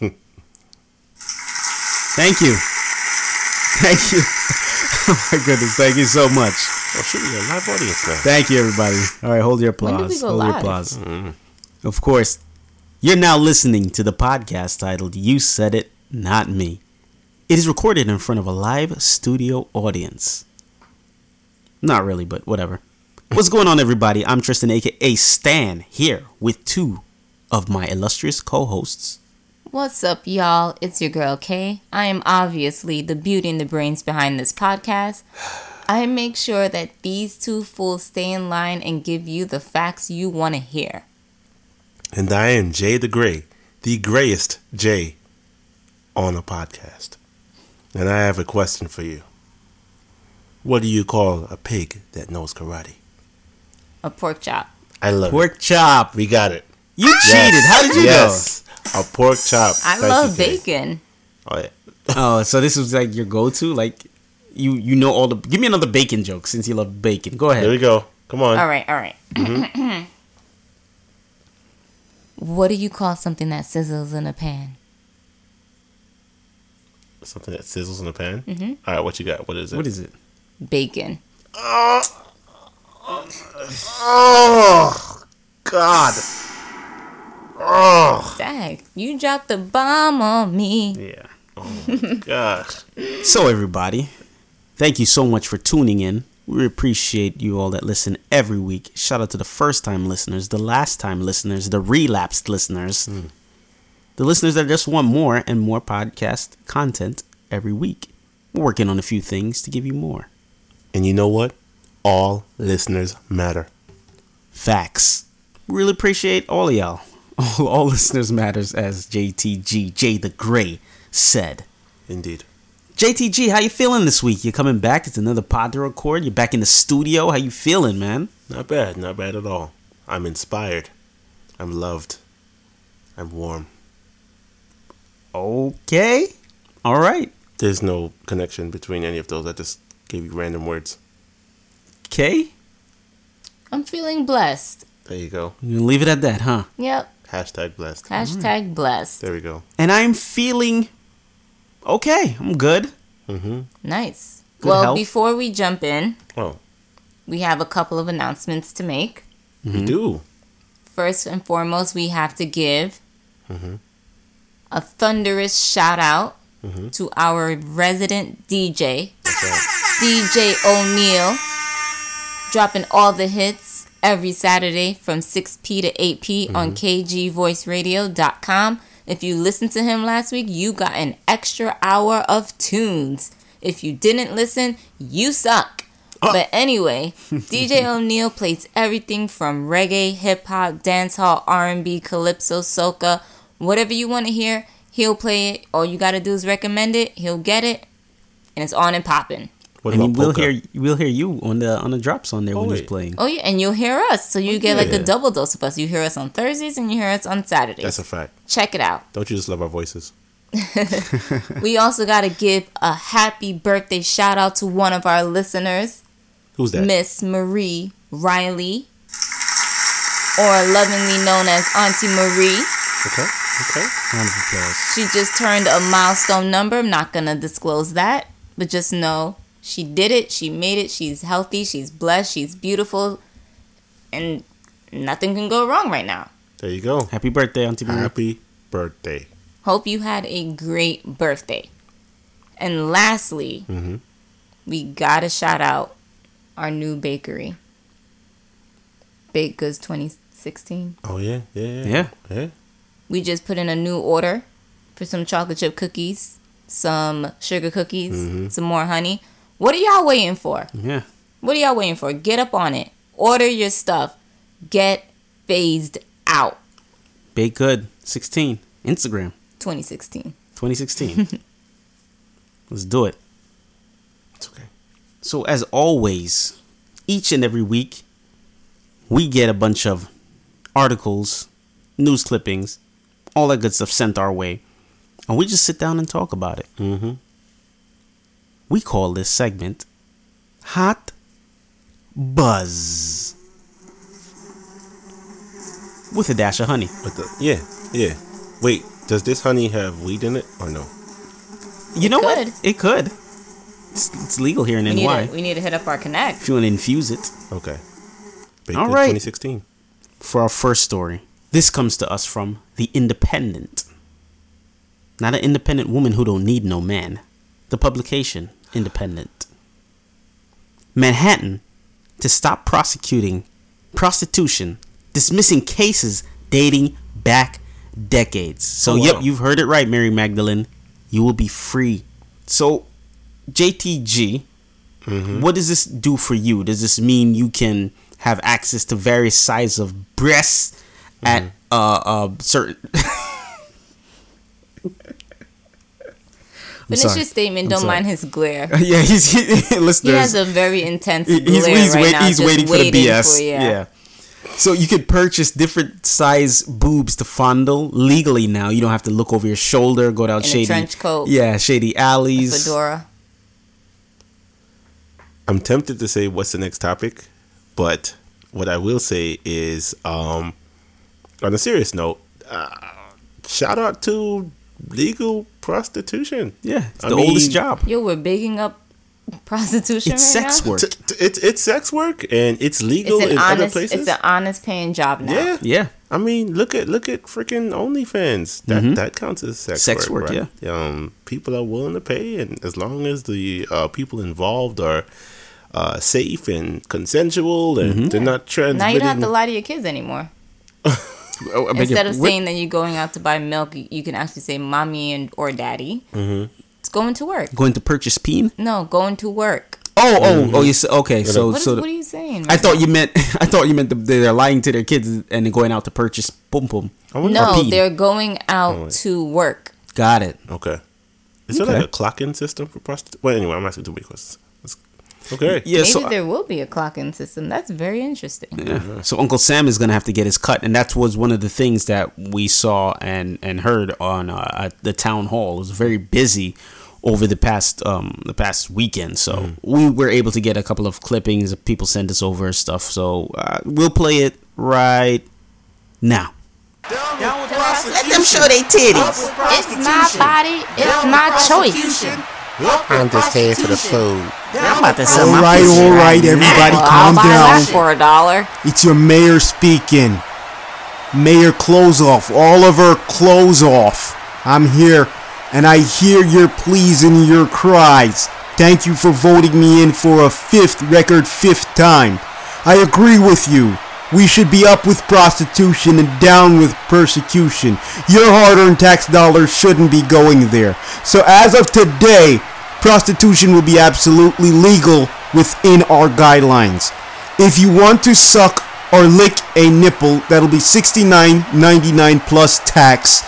Thank you. Thank you. oh my goodness. Thank you so much. Oh, shoot, we got a live audience now. Thank you, everybody. All right, hold your When did applause. we go hold your live? applause. Mm-hmm. Of course, you're now listening to the podcast titled You Said It, Not Me. It is recorded in front of a live studio audience. Not really, but whatever. What's going on, everybody? I'm Tristan, aka Stan, here with two of my illustrious co hosts. What's up, y'all? It's your girl Kay. I am obviously the beauty and the brains behind this podcast. I make sure that these two fools stay in line and give you the facts you want to hear. And I am Jay the Gray, the grayest Jay on a podcast. And I have a question for you. What do you call a pig that knows karate? A pork chop. I love Pork chop. We got it. You Yes. cheated. How did you yes. A pork chop. I love you, bacon. Oh, yeah. Oh, so this was like your go to? Like, you you know all the. Give me another bacon joke since you love bacon. Go ahead. There we go. Come on. All right, all right. Mm-hmm. what do you call something that sizzles in a pan? Something that sizzles in a pan. Mm-hmm. All right, what you got? What is it? What is it? Bacon. Oh, God. Oh, Dag, you dropped the bomb on me. Yeah. oh gosh. So, everybody, thank you so much for tuning in. We appreciate you all that listen every week. Shout out to the first time listeners, the last time listeners, the relapsed listeners, hmm. the listeners that just want more and more podcast content every week. We're working on a few things to give you more. And you know what? All listeners matter. Facts. Really appreciate all of y'all. All, all listeners matters, as JTG, Jay the Gray, said. Indeed. JTG, how you feeling this week? You're coming back. It's another pod to record. You're back in the studio. How you feeling, man? Not bad. Not bad at all. I'm inspired. I'm loved. I'm warm. Okay. All right. There's no connection between any of those. I just gave you random words. Okay. I'm feeling blessed. There you go. You leave it at that, huh? Yep. Hashtag blessed. Hashtag blessed. There we go. And I'm feeling okay. I'm good. Mm-hmm. Nice. Good well, health. before we jump in, Oh, we have a couple of announcements to make. we do. First and foremost, we have to give Mm-hmm. a thunderous shout out Mm-hmm. to our resident DJ, That's right. DJ O'Neill, dropping all the hits every Saturday from 6p to 8p mm-hmm. on kgvoiceradio.com. If you listened to him last week, you got an extra hour of tunes. If you didn't listen, you suck. But anyway, DJ O'Neill plays everything from reggae, hip hop, dancehall, R&B, calypso, soca, whatever you want to hear. He'll play it. All you gotta do is recommend it. He'll get it, and it's on and popping. What and about we'll polka? hear we'll hear you on the on the drops on there Oh, when he's wait. playing. Oh yeah, and you'll hear us. So you get like a double dose of us. You hear us on Thursdays and you hear us on Saturdays. That's a fact. Check it out. Don't you just love our voices? We also got to give a happy birthday shout out to one of our listeners, Who's that? Miss Marie Riley, or lovingly known as Auntie Marie. Okay. Okay. Round of applause. She just turned a milestone number. I'm not gonna disclose that, but just know she did it. She made it. She's healthy. She's blessed. She's beautiful, and nothing can go wrong right now. There you go. Happy birthday, Auntie Marie. Happy birthday. Hope you had a great birthday. And lastly, Mm-hmm. we gotta shout out our new bakery, Baked Goods 2016. Oh yeah. Yeah. Yeah. Yeah. Yeah. We just put in a new order for some chocolate chip cookies, some sugar cookies, Mm-hmm. some more honey. What are y'all waiting for? Yeah. What are y'all waiting for? Get up on it. Order your stuff. Get phased out. Big good. 16. Instagram. 2016. 2016. Let's do it. It's okay. So, as always, each and every week, we get a bunch of articles, news clippings, all that good stuff sent our way, and we just sit down and talk about it. Mm-hmm. We call this segment Hot Buzz with a dash of honey. But the yeah, yeah. Wait, Does this honey have weed in it or no? You know could. what? It could. It's, it's legal here in We need, NY. to, we need to hit up our connect. If you want to infuse it. Okay. Baked All in right. 2016. For our first story, this comes to us from The Independent. Not an independent woman who don't need no man. The publication, Independent. Manhattan to stop prosecuting prostitution, dismissing cases dating back decades. So, Oh, wow. yep, you've heard it right, Mary Magdalene. You will be free. So, JTG, what does this do for you? Does this mean you can have access to various sizes of breasts at uh, uh certain? I'm Finish sorry. your statement. I'm Don't sorry. mind his glare. yeah, he's he, He has a very intense He- glare he's, he's, right wait- now. he's just waiting for the BS. for- yeah. So you could purchase different size boobs to fondle legally now. You don't have to look over your shoulder, go down In a shady trench coat. Yeah, shady alleys. Fedora. I'm tempted to say what's the next topic, but what I will say is, um, on a serious note, uh, shout out to legal prostitution. Yeah, it's I the oldest job. Yo, we're bigging up prostitution It's right sex now. work. T- t- it's it's sex work and it's legal It's an in other places. It's an honest paying job now. yeah, Yeah. I mean, look at look at freaking OnlyFans. That that counts as sex, Mm-hmm. Sex work, work, right? Um, people are willing to pay, and as long as the uh, people involved are uh, safe and consensual, and Mm-hmm. they're not transmitting. Now you don't have to lie to your kids anymore. Oh, Instead your- of what- saying that you're going out to buy milk, you you can actually say mommy and or daddy. Mm-hmm. It's going to work. going to purchase peen. No, going to work. Oh, oh, oh! You s- okay? So, What, is, so what are you saying? I thought you meant I thought you meant the, they're lying to their kids and then going out to purchase pum pum. I No, they're going out Oh, to work. Got it. Okay. Is there like a clock-in system for prostitutes? Well, anyway, I'm asking too many questions. Let's- Okay. Yeah. Maybe so there will be a clock-in system. That's very interesting. Yeah. So Uncle Sam is gonna have to get his cut, and that was one of the things that we saw and and heard on uh, at the town hall. It was very busy over the past um the past weekend, so we were able to get a couple of clippings. Of people sent us over stuff, so uh, we'll play it right now. Let them show their titties. It's my body. It's my choice. I'm just here for the food. I'm about to sell All my right, pussy all right, right everybody, Well, calm I'll buy down. that for a dollar. It's your mayor speaking. Mayor Close Off, Oliver Close Off. I'm here, and I hear your pleas and your cries. Thank you for voting me in for a fifth record fifth time. I agree with you. We should be up with prostitution and down with persecution. Your hard-earned tax dollars shouldn't be going there. So as of today, prostitution will be absolutely legal within our guidelines. If you want to suck or lick a nipple, that'll be $69.99 plus tax.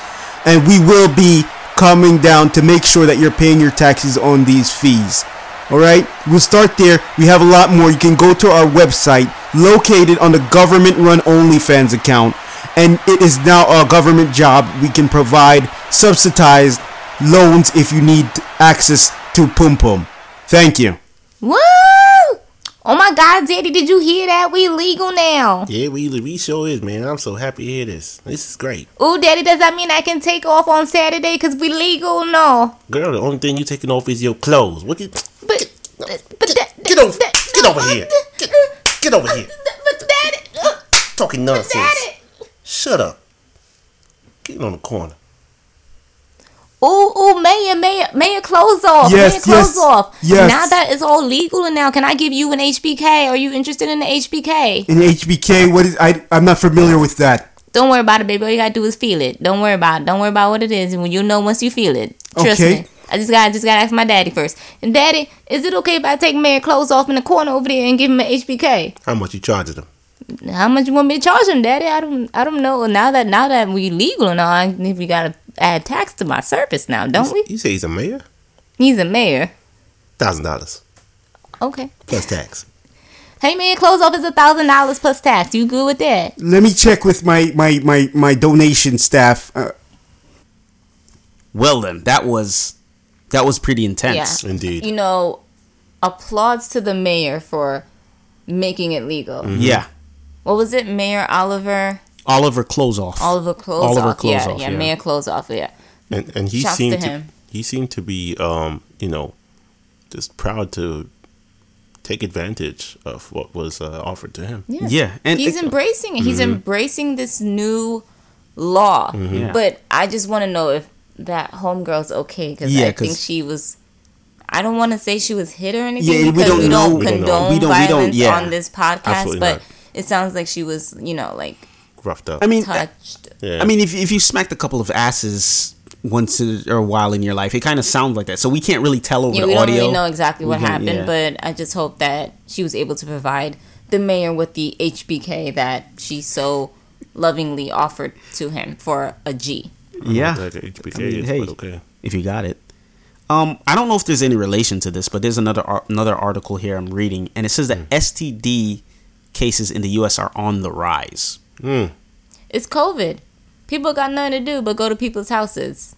And we will be coming down to make sure that you're paying your taxes on these fees. Alright? We'll start there. We have a lot more. You can go to our website, located on the government run OnlyFans account. And it is now a government job. We can provide subsidized loans if you need access to Pum Pum. Thank you. Woo! Oh my God, Daddy, did you hear that? We legal now. Yeah, we we sure is, man. I'm so happy to hear this. This is great. Ooh, Daddy, does that mean I can take off on Saturday because we legal? No. Girl, the only thing you taking off is your clothes. What you But, but, but get over- that- get over here. Get- get over here. But Daddy, uh, talking nonsense? Daddy. Shut up. Get on the corner. Ooh, ooh, Mayor, Mayor, Mayor, close off. Yes, Mayor, close yes, off. yes. Now that it's all legal and now, can I give you an HBK? Are you interested in the HBK? In HBK, what is I? I'm not familiar with that. Don't worry about it, baby. All you gotta do is feel it. Don't worry about it. Don't worry about what it is. And when you know once you feel it. Trust Okay. me. I just gotta just gotta ask my daddy first. And daddy, is it okay if I take Mayor clothes off in the corner over there and give him an HBK? How much you charging them? How much you want me to charge him, daddy? I don't I don't know. Now that now that we legal and all, I think we gotta add tax to my service now, don't we? You say he's a mayor? He's a mayor. Thousand dollars Okay. plus tax. Hey man, clothes off is a thousand dollars plus tax. You good with that? Let me check with my my my my donation staff. Uh, Well then, that was that was pretty intense. Indeed. You know, applauds to the mayor for making it legal. Yeah. What was it, Mayor Oliver? Oliver clothes off. Oliver clothes Oliver off. yeah, Closeoff, yeah, yeah. Mayor clothes off. Yeah. and and he Shouts seemed to to, he seemed to be um you know just proud to take advantage of what was uh, offered to him. Yeah. Yeah, and he's it- embracing it. He's Mm-hmm. embracing this new law. Yeah. But I just want to know if that homegirl's okay because Yeah, I think she was. I don't want to say she was hit or anything Yeah, we because don't we don't We don't know. condone We don't- we don't- violence yeah. on this podcast. Absolutely but not. it sounds like she was, you know, like Roughed up. I mean, touched. yeah. I mean, if if you smacked a couple of asses once in- or a while in your life, it kind of sounds like that. So we can't really tell over Yeah, the audio. we don't really know exactly what happened, yeah. but I just hope that she was able to provide the mayor with the HBK that she so lovingly offered to him for a G. yeah, Like HBK I mean, is, hey. okay. if you got it. Um, I don't know if there's any relation to this, but there's another ar- another article here I'm reading, and it says that STD cases in the U.S. are on the rise. It's COVID. People got nothing to do but go to people's houses.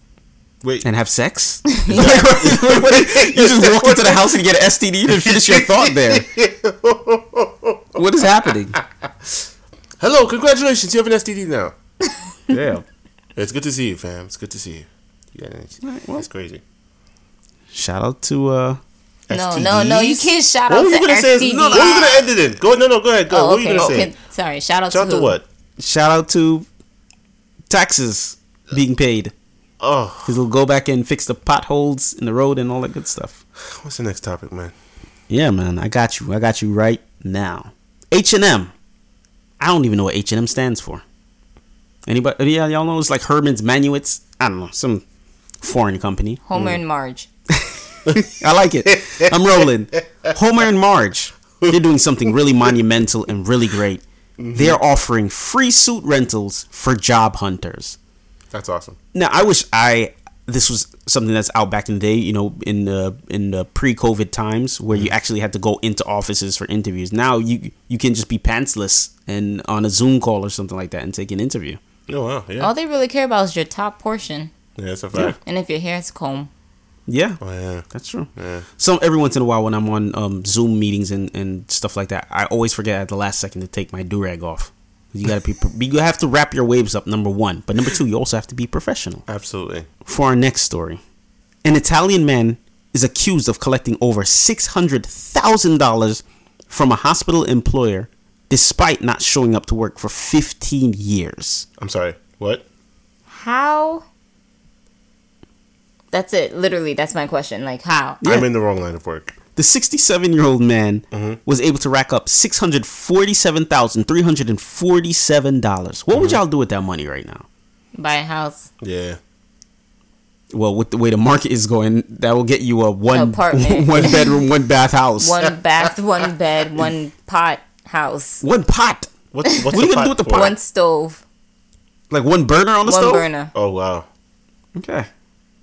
Wait, and have sex? you just walk into the house and get an STD to finish your thought there. What is happening? hello, congratulations, you have an STD now. Yeah. It's good to see you, fam. It's good to see you. Yeah, that's crazy. Shout out to uh No, no, no. You can't shout What out to you gonna say? STD. No, what were you gonna end it in? Go, no, no, go ahead. Go. Oh, what were you okay. gonna say? Sorry. Shout out to Shout out to to what? shout out to taxes being paid. Oh, Because they'll go back and fix the potholes in the road and all that good stuff. what's the next topic, man? Yeah, man, I got you. I got you right now. H and M. I don't even know what H and M stands for. Anybody? Yeah, y'all know it's like Herman's Manuits. I don't know, some foreign company. Homer and mm. Marge. I like it. I'm rolling. Homer and Marge. They're doing something really monumental and really great. Mm-hmm. They're offering free suit rentals for job hunters. That's awesome. Now, I wish I this was something that's out back in the day, you know, in the in the pre-COVID times where you mm. actually had to go into offices for interviews. Now you you can just be pantsless and on a Zoom call or something like that and take an interview. Oh wow, yeah, All they really care about is your top portion, yeah, that's a fact. and if your hair is comb. Yeah, Oh yeah, that's true. yeah. So every once in a while when I'm on um, Zoom meetings and, and stuff like that, I always forget at the last second to take my do rag off. You gotta be, you have to wrap your waves up. Number one, but number two, you also have to be professional. Absolutely. For our next story, an Italian man is accused of collecting over six hundred thousand dollars from a hospital employer, despite not showing up to work for fifteen years. I'm sorry. What? How? That's it. Literally, that's my question. Like how? Yeah. I'm in the wrong line of work. The 67 year old man Mm-hmm. was able to rack up $647,347. What would y'all do with that money right now? Buy a house. Yeah. Well, with the way the market is going, that will get you a one Apartment. one bedroom, one bath house. One bath, one bed, one pot house. One pot. What's what's What are you gonna do with the pot? One stove. Like one burner on the One stove? burner. Oh wow. Okay.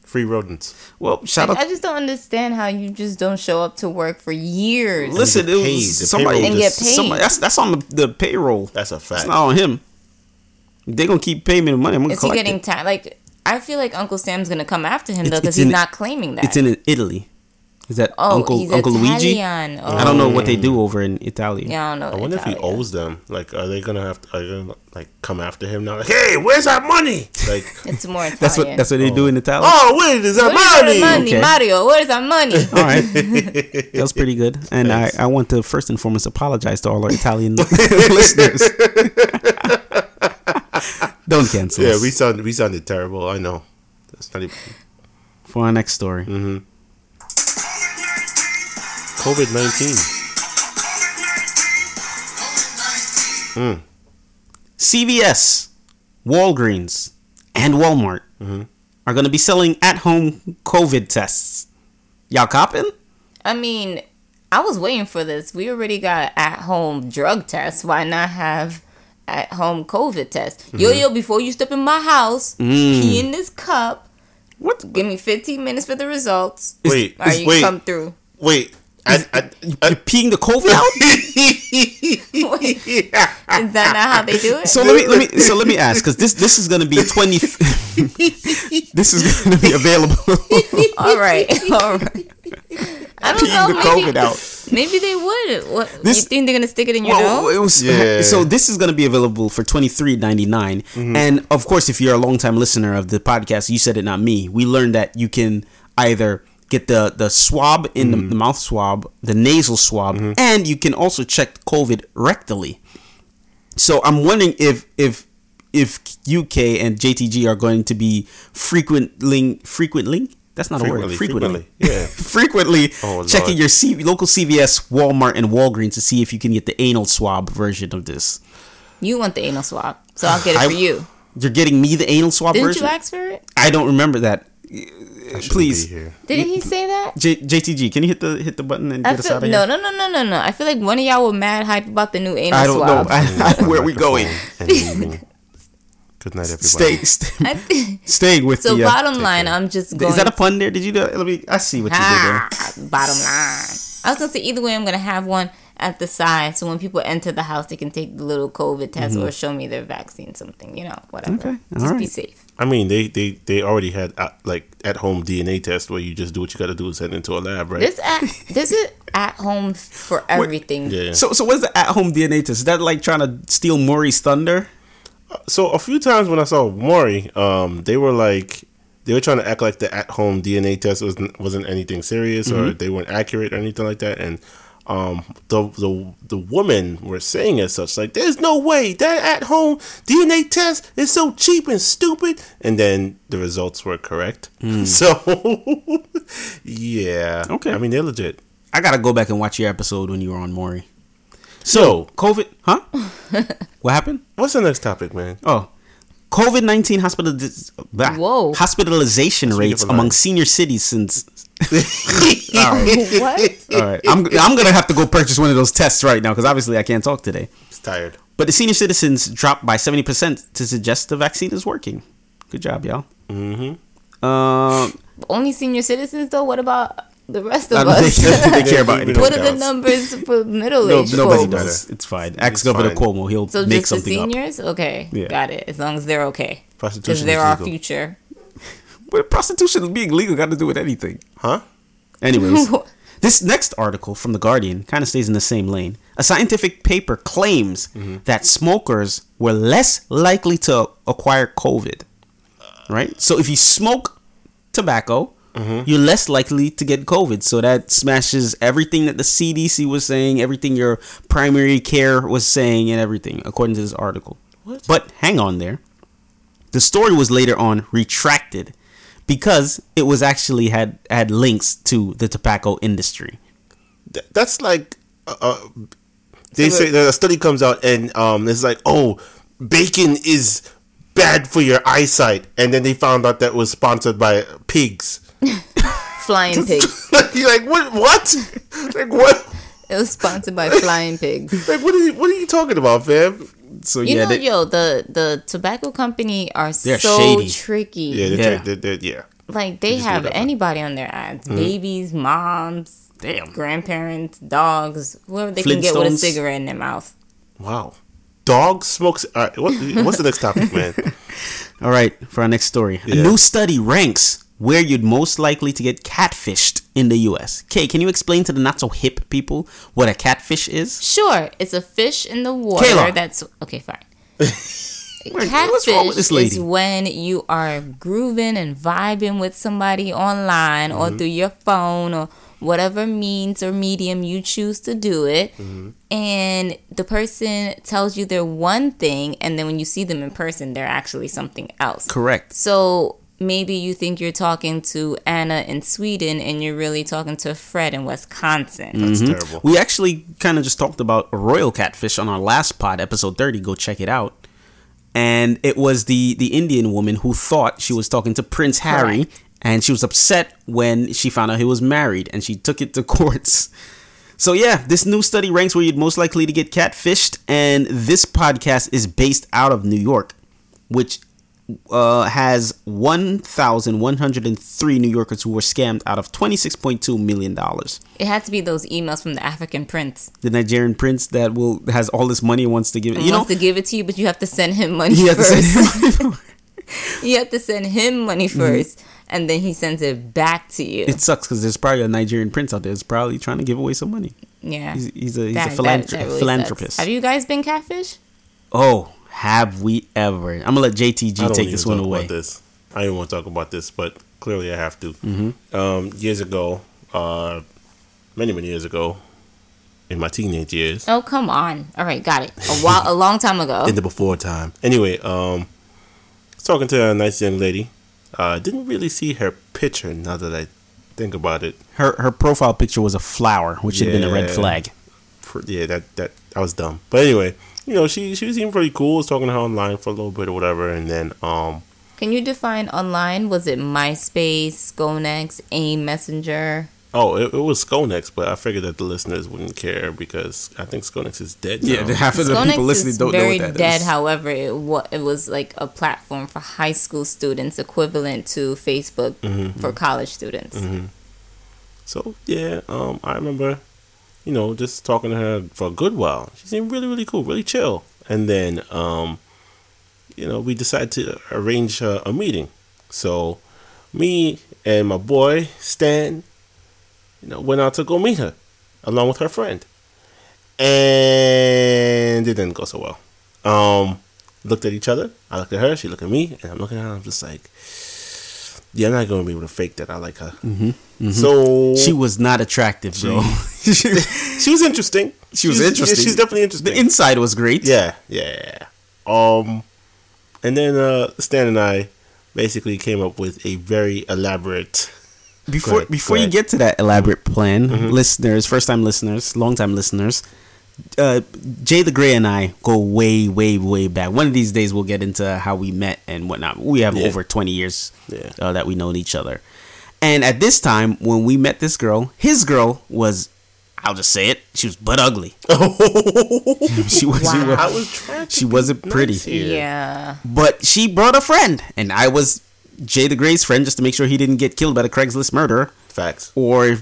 Free rodents. Well, shout Like, out. I just don't understand how you just don't show up to work for years. Listen, it was somebody. payroll And get paid. somebody- that's, that's on the, the payroll. That's a fact. It's not on him. They're going to keep paying me the money. I'm going to Is he getting it. time? Like, I feel like Uncle Sam's gonna come after him It's- though, because he's in- not claiming that. It's in Italy. Is that oh, Uncle he's Uncle Luigi? Oh. I don't know what they do oh. over in Italy. Yeah, I don't know. I wonder if he owes them. Like, are they gonna have to? Are they gonna like come after him now? Like, hey, where's our money? Like, It's more Italian. That's what that's what they do oh. in Italy. oh, wait, is our Where's our money? money, Okay. Mario? Where's our money? All right, that was pretty good. And I, I want to first and foremost apologize to all our Italian listeners. Don't cancel. Yeah, us. we sound we sounded terrible. I know. That's not even for our next story. Mm-hmm. COVID nineteen. Hmm. CVS, Walgreens, and Walmart mm-hmm. are going to be selling at-home COVID tests. Y'all copping? I mean, I was waiting for this. We already got at home drug tests. Why not have at home COVID test? Mm-hmm. Yo, yo, before you step in my house, pee mm. in this cup. What? Give me 15 minutes for the results. Wait, Or you wait, come through. wait. I, I, You're peeing the COVID out? Wait, is that not how they do it? So let me let me so let me ask because this this is going to be twenty. this is going to be available. all right, all right. I don't peeing the. Maybe, COVID out. Maybe they would. What, This- you think they're gonna stick it in your Well, nose? it was Yeah. so this is going to be available for twenty three ninety nine, mm-hmm. and of course, if you're a longtime listener of the podcast, you said it, not me. We learned that you can either get the the swab in the, the mm. mouth swab, the nasal swab, mm-hmm. and you can also check COVID rectally. So I'm wondering if if if UK and JTG are going to be frequently frequently. That's not a word. Frequently, Frequently, frequently, yeah. frequently Oh, checking Lord. your C- local CVS, Walmart, and Walgreens to see if you can get the anal swab version of this. You want the anal swab, so I'll get it I- for you. You're getting me the anal swab Didn't version. you ask for it? I don't remember that. I Please. be here. Didn't he say that? J- JTG, can you hit the hit the button and I get us feel, out of no, here? no, no, no, no, no. no. I feel like one of y'all were mad hype about the new anal I don't swab. know. I, I, where are we going? Good night, everybody. Stay, stay, I thi- staying with so the. uh, bottom line, I'm just going. is that a pun there? Did you do? Let me. I see what you did there. Ah, bottom line. I was gonna say either way, I'm gonna have one at the side, so when people enter the house, they can take the little COVID test or show me their vaccine, something, you know, whatever. Mm-hmm. Okay, Just be safe. I mean, they they they already had uh, like at home DNA test where you just do what you got to do and send it into a lab, right? This at this is at home for everything. yeah. So, so what's the at-home DNA test? Is that like trying to steal Maury's thunder? so a few times when I saw Maury, um, they were like they were trying to act like the at home DNA test wasn't wasn't anything serious or they weren't accurate or anything like that, and um, the the the women were saying as such like, "There's no way that at home DNA test is so cheap and stupid," and then the results were correct. So yeah, Okay. I mean they're legit. I gotta go back and watch your episode when you were on Maury. So, COVID, huh? what happened? What's the next topic, man? Oh, COVID nineteen hospital Whoa. hospitalization Speak rates among senior cities since. all right, what? all right. I'm I'm gonna have to go purchase one of those tests right now because obviously I can't talk today. It's tired. But the senior citizens dropped by seventy percent to suggest the vaccine is working. Good job, y'all. Mm-hmm. Um, Only senior citizens though. What about the rest of don't us? think they care about We anything. what are the numbers for middle No, aged nobody folks? does. It's fine. Ask Governor fine. Cuomo. He'll So make just the something up. seniors? Okay, Yeah. got it. As long as they're okay, Prostitution because Prostitution they're is our legal. future. But prostitution being legal got to do with anything. Huh? Anyways, this next article from The Guardian kind of stays in the same lane. A scientific paper claims mm-hmm. that smokers were less likely to acquire COVID. Right? So if you smoke tobacco, mm-hmm. you're less likely to get COVID. So that smashes everything that the CDC was saying, everything your primary care was saying, and everything, according to this article. What? But hang on there. The story was later on retracted because it was actually had had links to the tobacco industry. Th- that's like uh, uh, they say that a study comes out and um it's like oh bacon is bad for your eyesight and then they found out that was sponsored by pigs Flying pigs. you're like what what like what It was sponsored by Flying Pigs. like what are you what are you talking about fam So You yeah, know, they- yo, the the tobacco company are so shady. tricky. yeah they're, Yeah. They're, they're, yeah Like they just do have anybody on their ads: Mm-hmm. babies, moms, Damn. grandparents, dogs, whoever they can get with a cigarette in their mouth. wow dog smokes all right, what, what's the next topic man All right, for our next story. A new study ranks where you'd most likely to get catfished in the US. Kay, can you explain to the not so hip people what a catfish is? Sure, it's a fish in the water Kayla. that's okay. Fine. Wait, what's wrong with this Catfish lady? is when you are grooving and vibing with somebody online Mm-hmm. or through your phone or whatever means or medium you choose to do it. Mm-hmm. And the person tells you they're one thing, and then when you see them in person, they're actually something else. Correct. So maybe you think you're talking to Anna in Sweden, and you're really talking to Fred in Wisconsin. that's mm-hmm. terrible We actually kind of just talked about a royal catfish on our last pod, episode 30. Go check it out. And it was the the Indian woman who thought she was talking to Prince Harry and she was upset when she found out he was married and she took it to courts. So yeah, this new study ranks where you'd most likely to get catfished and this podcast is based out of New York, which uh, has 1,103 New Yorkers who were scammed out of $26.2 million. It had to be those emails from the African prince. the Nigerian prince that will has all this money and wants to give it. You know, to give it to you, but you have to send him money to first. send him money. you have to send him money 1st and then he sends it back to you. It sucks because there's probably a Nigerian prince out there that's probably trying to give away some money. yeah. He's, he's a he's That- a that- that really philanthropist. sucks. Have you guys been catfish? oh, have we ever? I'm gonna let I JTG don't take even this one talk away. About this. I didn't want to talk about this, but clearly I have to. Mm-hmm. Um, years ago, uh, many many years ago, in my teenage years, Oh come on! All right, got it. A while, a long time ago. in the before time. Anyway, um, talking to a nice young lady. Uh, didn't really see her picture. Now that I think about it, Her her profile picture was a flower, which should have been a red flag. Yeah, that that I was dumb. But anyway, you know, she she seemed pretty cool. I was talking to her online for a little bit or whatever, and then um, Can you define online? Was it MySpace, Sconex, AIM Messenger? oh, it, it was Sconex, but I figured that the listeners wouldn't care because I think Sconex is dead. Yeah, now. half of the people listening don't know very what that is. dead. However, it wa- it was like a platform for high school students, equivalent to Facebook Mm-hmm. for college students. So yeah, um, I remember, you know, just talking to her for a good while. She seemed really, really cool, really chill. And then, um, you know, we decided to arrange a, a meeting. So, me and my boy Stan, you know, went out to go meet her, along with her friend. And it didn't go so well. Um, looked at each other. I looked at her. She looked at me, and I'm looking at her. I'm just like, yeah, I'm not gonna be able to fake that I like her. Mm-hmm, So She was not attractive, bro. she, she was interesting. she was She's- interesting. She's definitely interesting. The inside was great. yeah, yeah. Um, and then uh, Stan and I basically came up with a very elaborate. Before ahead, before you get to that elaborate plan, Mm-hmm. listeners, first time listeners, long time listeners, uh, Jay the Gray and I go way, way, way back. One of these days we'll get into how we met and whatnot. We have Yeah. over twenty years Yeah. uh, that we known each other. And at this time, when we met this girl, his girl was, I'll just say it, she was butt ugly. she was, she Wow. I was, was trying. To she wasn't pretty. nice here. Yeah. But she brought a friend, and I was Jay the Gray's friend just to make sure he didn't get killed by the Craigslist murderer Facts. or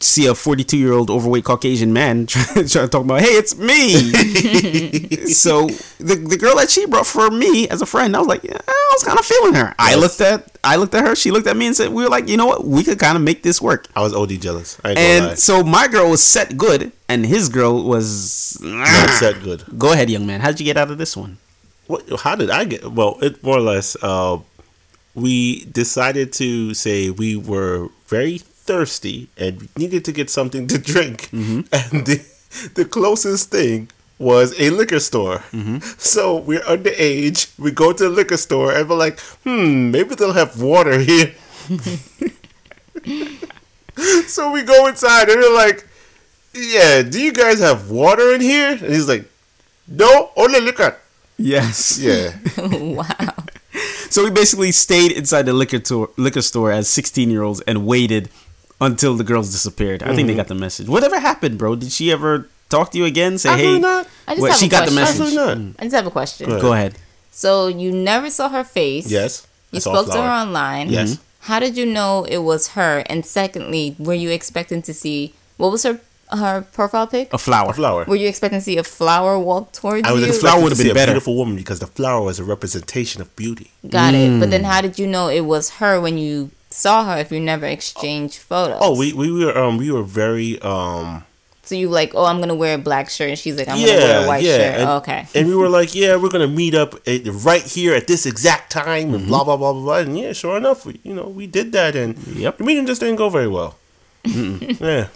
see a 42 year old overweight Caucasian man trying, trying to talk about, hey, it's me. so the, the girl that she brought for me as a friend, I was like, yeah, I was kind of feeling her. I looked at I looked at her, she looked at me and said, we were like, you know what, we could kind of make this work. I was OD jealous. I ain't gonna lie. And so my girl was set good, and his girl was. Not set good. Go ahead, young man. How'd you get out of this one? What? How did I get? Well, it more or less. Uh, we decided to say we were very thirsty and needed to get something to drink, and the, the closest thing was a liquor store. So we're underage. We go to the liquor store and we're like, hmm, maybe they'll have water here. so we go inside and we're like, yeah, do you guys have water in here? And he's like, no, only liquor. Yes. Yeah. wow. So we basically stayed inside the liquor store, liquor store as 16 year olds and waited until the girls disappeared. I think they got the message. Whatever happened, bro? Did she ever talk to you again? Say, Absolutely hey, not. I just What, have she a got the question. message. Absolutely not. I just have a question. Go ahead. Go ahead. So you never saw her face. Yes. You I saw spoke to her online. Yes. How did you know it was her? And secondly, were you expecting to see what was her her profile pic? A flower. A flower. Were you expecting to see a flower walk towards I was you? expecting flower would've see been a better. beautiful woman because the flower was a representation of beauty. Got it. But Mm. then how did you know it was her when you saw her if you never exchanged photos? Oh, we, we were um we were very um So you like, oh, I'm gonna wear a black shirt, and she's like, I'm gonna wear a white yeah shirt. and, okay. and we were like yeah we're gonna meet up at, right here at this exact time Mm-hmm. and blah blah blah blah blah and yeah sure enough we you know we did that and Yep. the meeting just didn't go very well. yeah,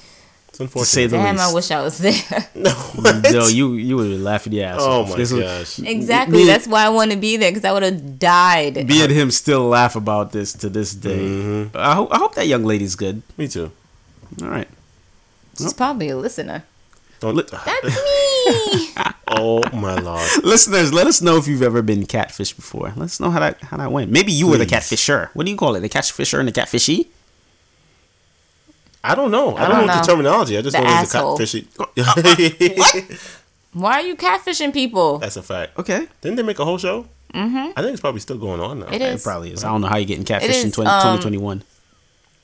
it's unfortunate. say the Damn, least. I wish I was there. no, No, you you would be laughing your ass oh off. my This was- gosh. exactly. Me- That's why I want to be there because I would have died. Me and him still laugh about this to this day. Mm-hmm. I, ho- I hope that young lady's good. Me too. All right. She's probably a listener. Don't, That's me. oh my lord. Listeners, let us know if you've ever been catfished before. Let us know how that how that went. Maybe you were the catfisher. What do you call it? The catfisher and the catfishy? I don't know. I, I don't, don't know, know. the terminology. I just The know there's a asshole. catfishy. Why are you catfishing people? That's a fact. Okay. Didn't they make a whole show? Mm-hmm. I think it's probably still going on now. It It is, probably is. I don't know how you're getting catfished is, in 20, um, 2021.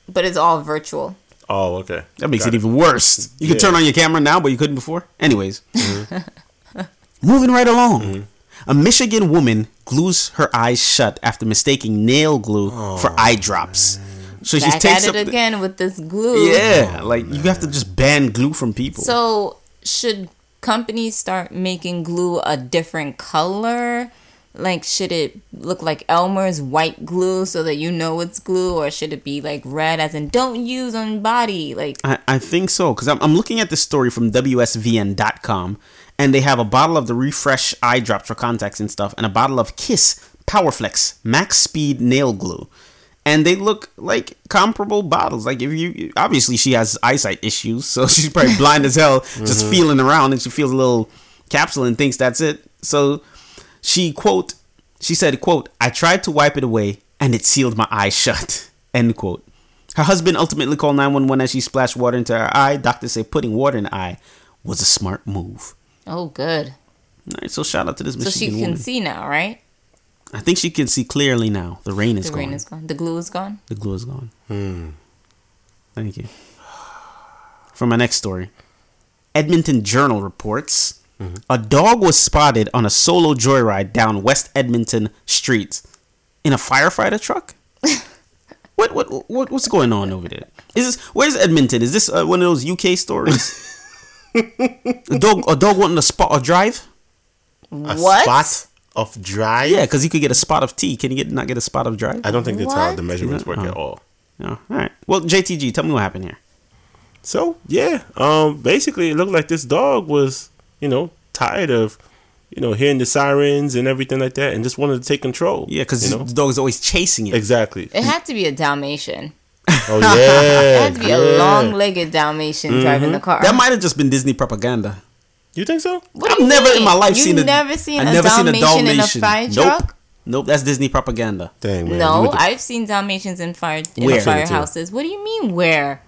but it's all virtual. Oh, okay. That makes Got it even worse. You can Yeah. turn on your camera now, but you couldn't before. Anyways, moving right along. A Michigan woman glues her eyes shut after mistaking nail glue for eye drops. So she Back takes at it again with this glue. Yeah, like you have to just ban glue from people. So should companies start making glue a different color? Like, should it look like Elmer's white glue so that you know it's glue, or should it be like red, as in don't use on body? Like, I, I think so because I'm, I'm looking at this story from WSVN.com, and they have a bottle of the Refresh eye drops for contacts and stuff, and a bottle of Kiss Powerflex Max Speed Nail Glue, and they look like comparable bottles. Like if you obviously she has eyesight issues, so she's probably blind as hell, just mm-hmm. feeling around, and she feels a little capsule and thinks that's it. So she quote she said quote i tried to wipe it away and it sealed my eye shut end quote her husband ultimately called 911 as she splashed water into her eye doctors say putting water in the eye was a smart move oh, good. all right so shout out to this So she can woman. see now, right? I think she can see clearly now. The rain is The gone. rain is gone. The glue is gone. the glue is gone. Thank you. For my next story. Edmonton journal reports a dog was spotted on a solo joyride down west edmonton street in a firefighter truck? What, what what what's going on over there? Is this where's edmonton? Is this uh, one of those uk stories? A dog a dog wanting to spot a drive? A what? spot of dry. yeah because you could get a spot of tea can you get not get a spot of drive I don't think that's how the measurements work Oh. at all. no all right well jtg tell me what happened here So yeah, um, basically it looked like this dog was, you know, tired of, you know, hearing the sirens and everything like that, and just wanted to take control. Yeah, because you know, the dog is always chasing it. exactly. It had to be a Dalmatian. Oh It yeah, had to be yeah. a long-legged Dalmatian driving the car. That might have just been Disney propaganda. You think so? What I've never mean? in my life you seen a. never seen I've a never seen a Dalmatian in a fire nope. truck? Nope, that's Disney propaganda. Dang man. No, went I've seen Dalmatians in fire in Where? firehouses. What do you mean where?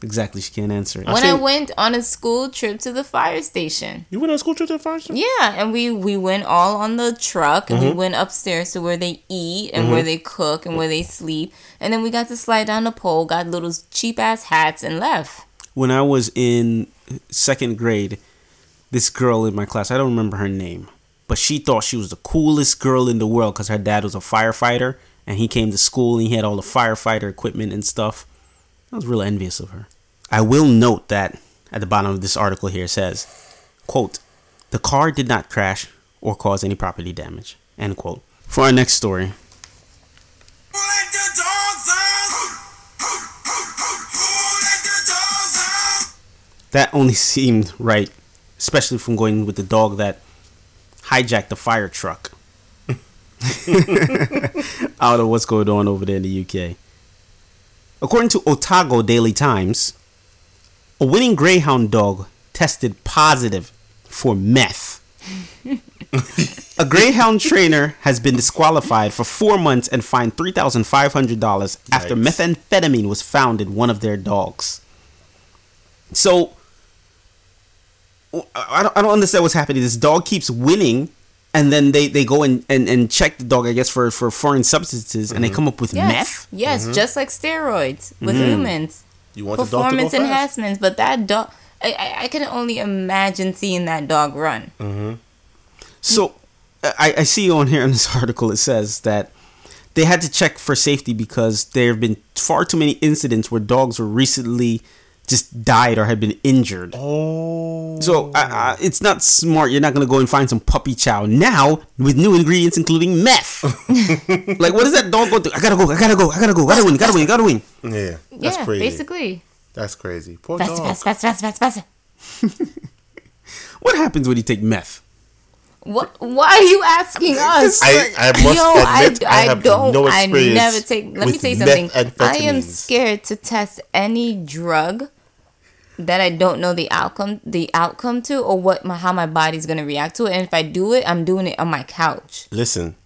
Exactly, she can't answer it. When I seen- went on a school trip to the fire station. you went on a school trip to the fire station? Yeah, and we we went all on the truck and we Mm-hmm. went upstairs to where they eat and where they cook and where they sleep. And then we got to slide down the pole, got little cheap ass hats and left. When I was in second grade, this girl in my class, I don't remember her name, but she thought she was the coolest girl in the world because her dad was a firefighter and he came to school and he had all the firefighter equipment and stuff. I was real envious of her. I will note that at the bottom of this article here says, quote, the car did not crash or cause any property damage, end quote. For our next story, that only seemed right, especially from going with the dog that hijacked the fire truck. I don't know what's going on over there in the UK. According to Otago Daily Times, a winning greyhound dog tested positive for meth. a greyhound trainer has been disqualified for four months and fined $3,500 after methamphetamine was found in one of their dogs. So, I don't, I don't understand what's happening. This dog keeps winning, and then they, they go and, and, and check the dog, I guess, for, for foreign substances, and they mm-hmm. come up with Yes. meth. Yes, mm-hmm. just like steroids with Mm-hmm. humans. You want the dog to go Performance fast? enhancements, but that dog I, I, I can only imagine seeing that dog run. Mm-hmm. So I, I see on here in this article it says that they had to check for safety because there have been far too many incidents where dogs were recently just died or had been injured. Oh. So I, I, it's not smart. You're not gonna go and find some puppy chow now with new ingredients, including meth. like, what is does that dog go through? I gotta go. I gotta go. I gotta go. Gotta win. Gotta win. Gotta win. Yeah, that's yeah, crazy. basically. That's crazy. Poor Fast, dog. fast, fast, fast, fast, fast. What happens when you take meth? What? Why are you asking us? I, I must Yo, admit, I, I, I, have don't. no I experience never take. Let me with tell you something. I am scared to test any drug that I don't know the outcome, the outcome to, or what my how my body's gonna react to it. And if I do it, I'm doing it on my couch. Listen,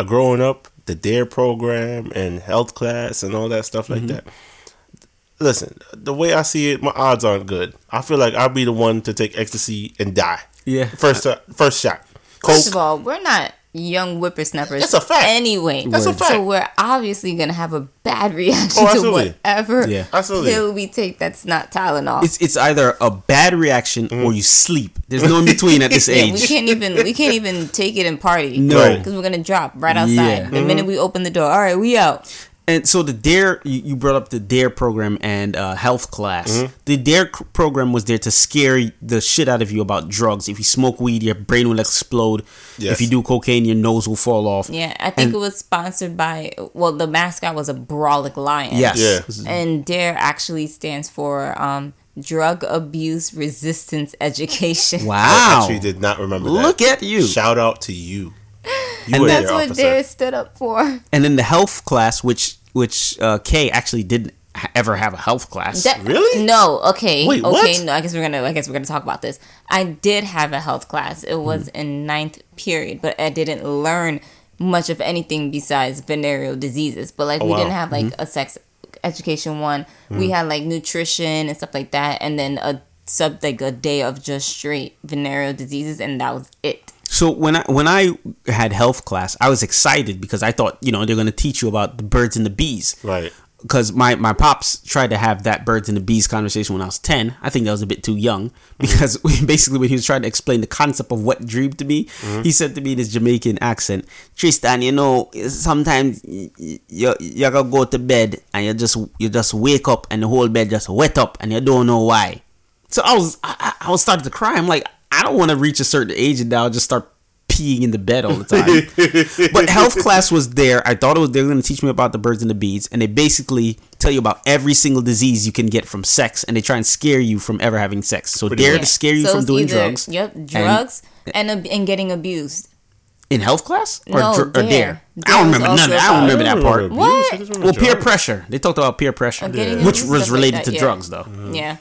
uh, growing up, the DARE program and health class and all that stuff Mm-hmm. like that. Listen, the way I see it, my odds aren't good. I feel like I'll be the one to take ecstasy and die. Yeah. First, uh, first shot. Coke. First of all, we're not young whippersnappers. That's a fact. Anyway, That's a fact. So we're obviously gonna have a bad reaction Oh, to whatever Yeah. Absolutely. pill we take. That's not Tylenol. It's it's either a bad reaction mm-hmm. or you sleep. There's no in between at this Yeah, we can't even we can't even take it and party. No. Because we're gonna drop right outside Yeah. the mm-hmm. minute we open the door. All right, we out. And so the Dare, you, you brought up the Dare program and uh, health class. Mm-hmm. The Dare program was there to scare the shit out of you about drugs. If you smoke weed, your brain will explode. Yes. If you do cocaine, your nose will fall off. Yeah, I think And- it was sponsored by. Well, the mascot was a brawlic lion. Yes. Yeah. and DARE actually stands for um, Drug Abuse Resistance Education. wow I Wow. actually did not remember that. Look at you. Shout out to you. And were That's what. DARE stood up for. And then the health class, which which uh, Kay actually didn't ever have a health class. That- Really? No. Okay. Wait, okay. what? No. I guess we're gonna. I guess we're gonna talk about this. I did have a health class. It was Mm-hmm. in ninth period, but I didn't learn much of anything besides venereal diseases. But like Oh, we wow. didn't have like a sex education one. Mm. We had like nutrition and stuff like that, and then a sub like a day of just straight venereal diseases, and that was it. So when I when I had health class, I was excited because I thought you know they're going to teach you about the birds and the bees. Right. Because my my pops tried to have that birds and the bees conversation when I was ten. I think that was a bit too young mm-hmm. because basically when he was trying to explain the concept of what dream to me, mm-hmm. he said to me in his Jamaican accent, Tristan, you know, sometimes you you, gotta go to bed and you just you just wake up and the whole bed just wet up and you don't know why. So I was I I was starting to cry. I'm like, I don't want to reach a certain age and now I'll just start peeing in the bed all the time. but health class was there. I thought it was they were going to teach me about the birds and the bees, and they basically tell you about every single disease you can get from sex, and they try and scare you from ever having sex. So Pretty dare much. to scare you So from doing either- drugs. Yep, drugs and and, and getting abused. in health class or, No, dr- or dare. dare. Dare I don't remember none. Of that. I don't remember that part. What? I just remember Well, peer pressure. They talked about peer pressure, Of getting which was stuff like related that, to yeah. drugs, though. Yeah.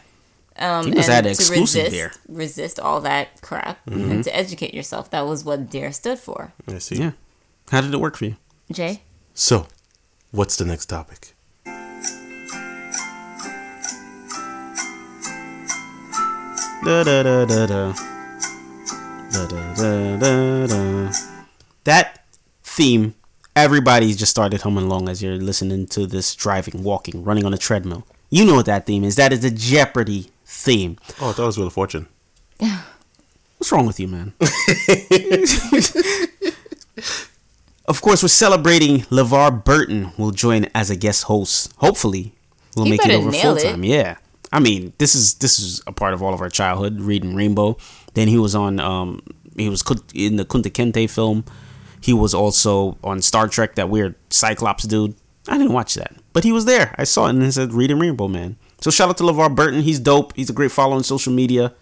Um, He must and have had to exclusive resist, there. resist all that crap Mm-hmm. and to educate yourself. That was what DARE stood for. I see. Yeah. How did it work for you? Jay? So, what's the next topic? Da, da, da, da, da. Da, da, da, da, da. That theme, everybody's just started humming along as you're listening to this driving, walking, running on a treadmill. You know what that theme is. That is the Jeopardy theme. Oh, that was Wheel of Fortune. Yeah. What's wrong with you, man? of course, we're celebrating LeVar Burton will join as a guest host. Hopefully, we'll He make it over full time. Yeah. I mean, this is this is a part of all of our childhood reading Rainbow. Then he was on um he was in the Kunta Kinte film. He was also on Star Trek, that weird Cyclops dude. I didn't watch that, but he was there. I saw it and it said Reading Rainbow Man. So shout out to LeVar Burton. He's dope. He's a great follow on social media.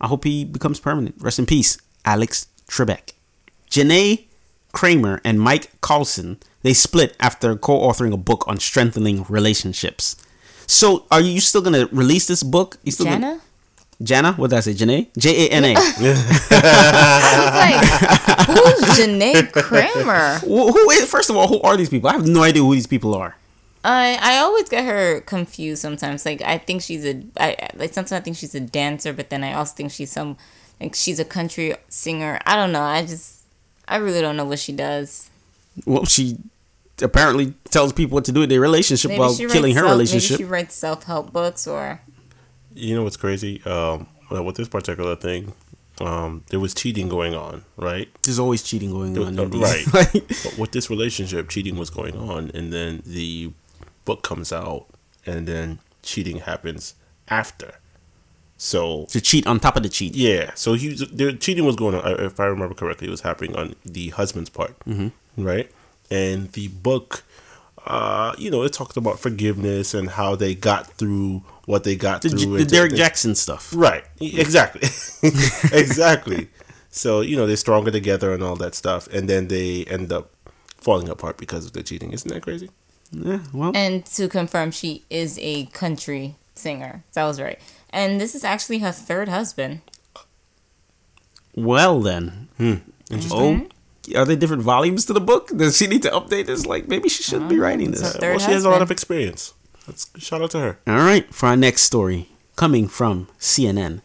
I hope he becomes permanent. Rest in peace, Alex Trebek. Janae Kramer and Mike Carlson, they split after co-authoring a book on strengthening relationships. So, are you still gonna release this book? You still Gonna, Jana? Jana? What did I say? Janae? J A N A. I was like, who's Janae Kramer? Who is? First of all, who are these people? I have no idea who these people are. I I always get her confused sometimes. Like I think she's a I like sometimes I think she's a dancer, but then I also think she's some like she's a country singer. I don't know. I just I really don't know what she does. Well, she apparently tells people what to do with their relationship Maybe while killing her self- relationship. Maybe she writes self help books or You know what's crazy? Um, with this particular thing, um, there was cheating going on, right? There's always cheating going on. Uh, right. Like, But with this relationship, cheating was going on, and then the book comes out, and then cheating happens after. So to cheat on top of the cheat. yeah, so he the cheating was going on. If I remember correctly, it was happening on the husband's part, mm-hmm. right? And the book, uh, you know, it talked about forgiveness and how they got through what they got The, through. the Derek they- Jackson stuff. Right. Exactly. exactly. So, you know, they're stronger together and all that stuff. And then they end up falling apart because of the cheating. Isn't that crazy? Yeah, well, and to confirm she is a country singer. So I was right. And this is actually her third husband. well then. Hmm. Oh, are there different volumes to the book? Does she need to update this? Like, maybe she shouldn't be writing this. Well, she has a lot of experience. Let's shout out to her. All right, for our next story, coming from CNN.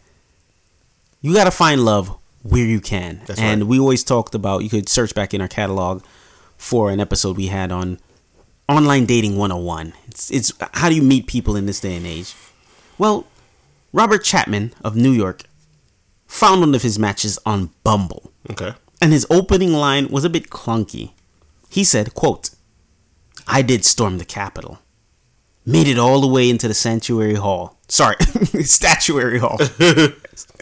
You gotta find love where you can, That's and right. we always talked about. You could search back in our catalog for an episode we had on online dating 101. It's it's how do you meet people in this day and age? Well, Robert Chapman of New York found one of his matches on Bumble Okay. and his opening line was a bit clunky. He said, quote, I did storm the Capitol. Made it all the way into the Sanctuary Hall. Sorry, Statuary Hall.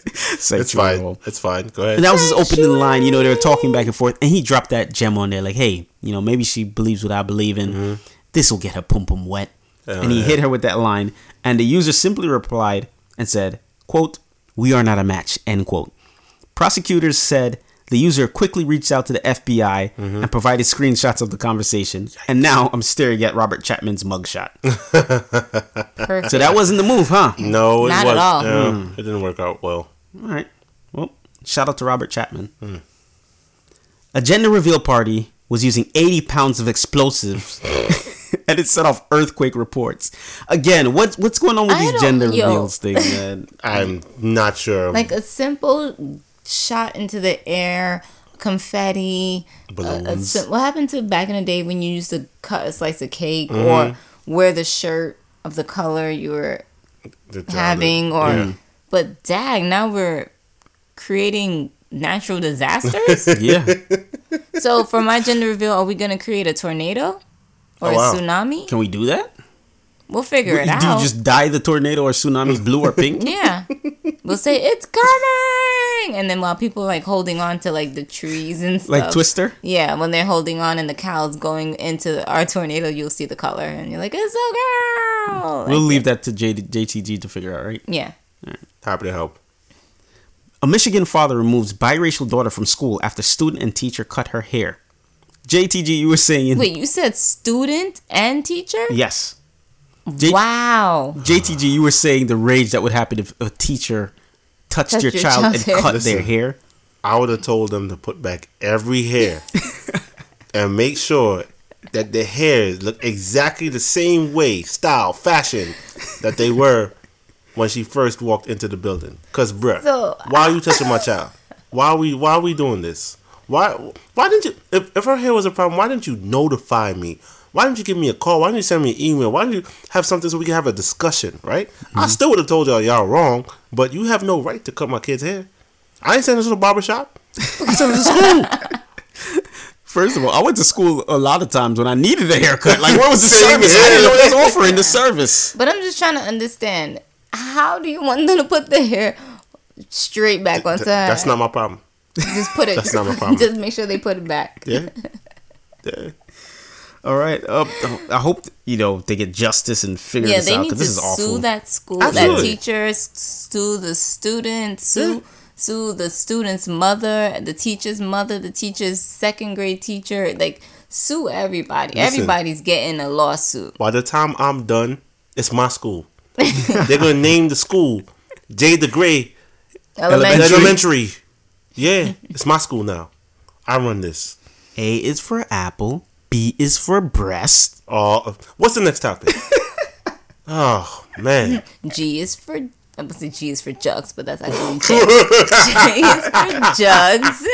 It's fine. Hall. It's fine. Go ahead. And that was his opening line. You know, they were talking back and forth, and he dropped that gem on there, like, "Hey, you know, maybe she believes what I believe in. Mm-hmm. This will get her pum pum wet." Oh, and he yeah. hit her with that line, and the user simply replied and said, "quote We are not a match." End quote. Prosecutors said the user quickly reached out to the FBI Mm-hmm. and provided screenshots of the conversation. And now I'm staring at Robert Chapman's mugshot. Perfect. So that wasn't the move, huh? no, it Not was, at all. yeah, It didn't work out well. All right. Well, shout out to Robert Chapman. A gender reveal party was using 80 pounds of explosives, and it set off earthquake reports. Again, what's what's going on with I these gender yo. reveals thing, man? I'm not sure. like a simple shot into the air, confetti. a- a Balloons. sim- what happened to back in the day when you used to cut a slice of cake Mm-hmm. or wear the shirt of the color you were having? Or Yeah. but dag, now we're creating natural disasters. Yeah. so for my gender reveal, are we gonna create a tornado or Oh, wow. a tsunami? Can we do that? We'll figure it out. do you just dye the tornado or tsunamis blue or pink? Yeah. We'll say it's coming, and then while people are like holding on to like the trees and stuff, Like Twister? Yeah, when they're holding on and the cows going into our tornado, you'll see the color, and you're like, "It's a girl." We'll leave that to J- JTG to figure out, right? Yeah. Happy to help. A Michigan father removes biracial daughter from school after student and teacher cut her hair. JTG, you were saying Wait, you said student and teacher? yes. J- Wow. JTG, you were saying the rage that would happen if a teacher touched Touched your, your child child's and hair. cut Listen. their hair. I would have told them to put back every hair and make sure that the hairs look exactly the same way, style, fashion that they were when she first walked into the building. Cause, bruh, So- why are you touching my child? Why are we Why are we doing this? Why Why didn't you? If, if her hair was a problem, why didn't you notify me? Why didn't you give me a call? Why didn't you send me an email? Why didn't you have something so we can have a discussion? Right? I mm-hmm. still would have told y'all y'all wrong, but you have no right to cut my kid's hair. I ain't sending this to the barber shop. I sent it to school. First of all, I went to school a lot of times when I needed a haircut. Like, what was the Same service? I didn't know here. they was offering the service. But I'm just trying to understand. How do you want them to put the hair straight back onto her? That's not my problem. Just put it. that's not my problem. Just make sure they put it back. Yeah. yeah. All right. Uh, I hope you know they get justice and figure Yeah, this out because this is awful. sue that school, that Absolutely. teacher, sue the student, sue sue the student's mother, the teacher's mother, the teacher's second grade teacher. Like sue everybody. Listen. Everybody's getting a lawsuit. By the time I'm done, it's my school. They're gonna name the school Jay the Gray Elementary. Elementary. Yeah, it's my school now. I run this. A is for apple. B is for breast. Uh, what's the next topic? oh man, G is for. I was say G is for jugs, but that's actually J. J is for jugs.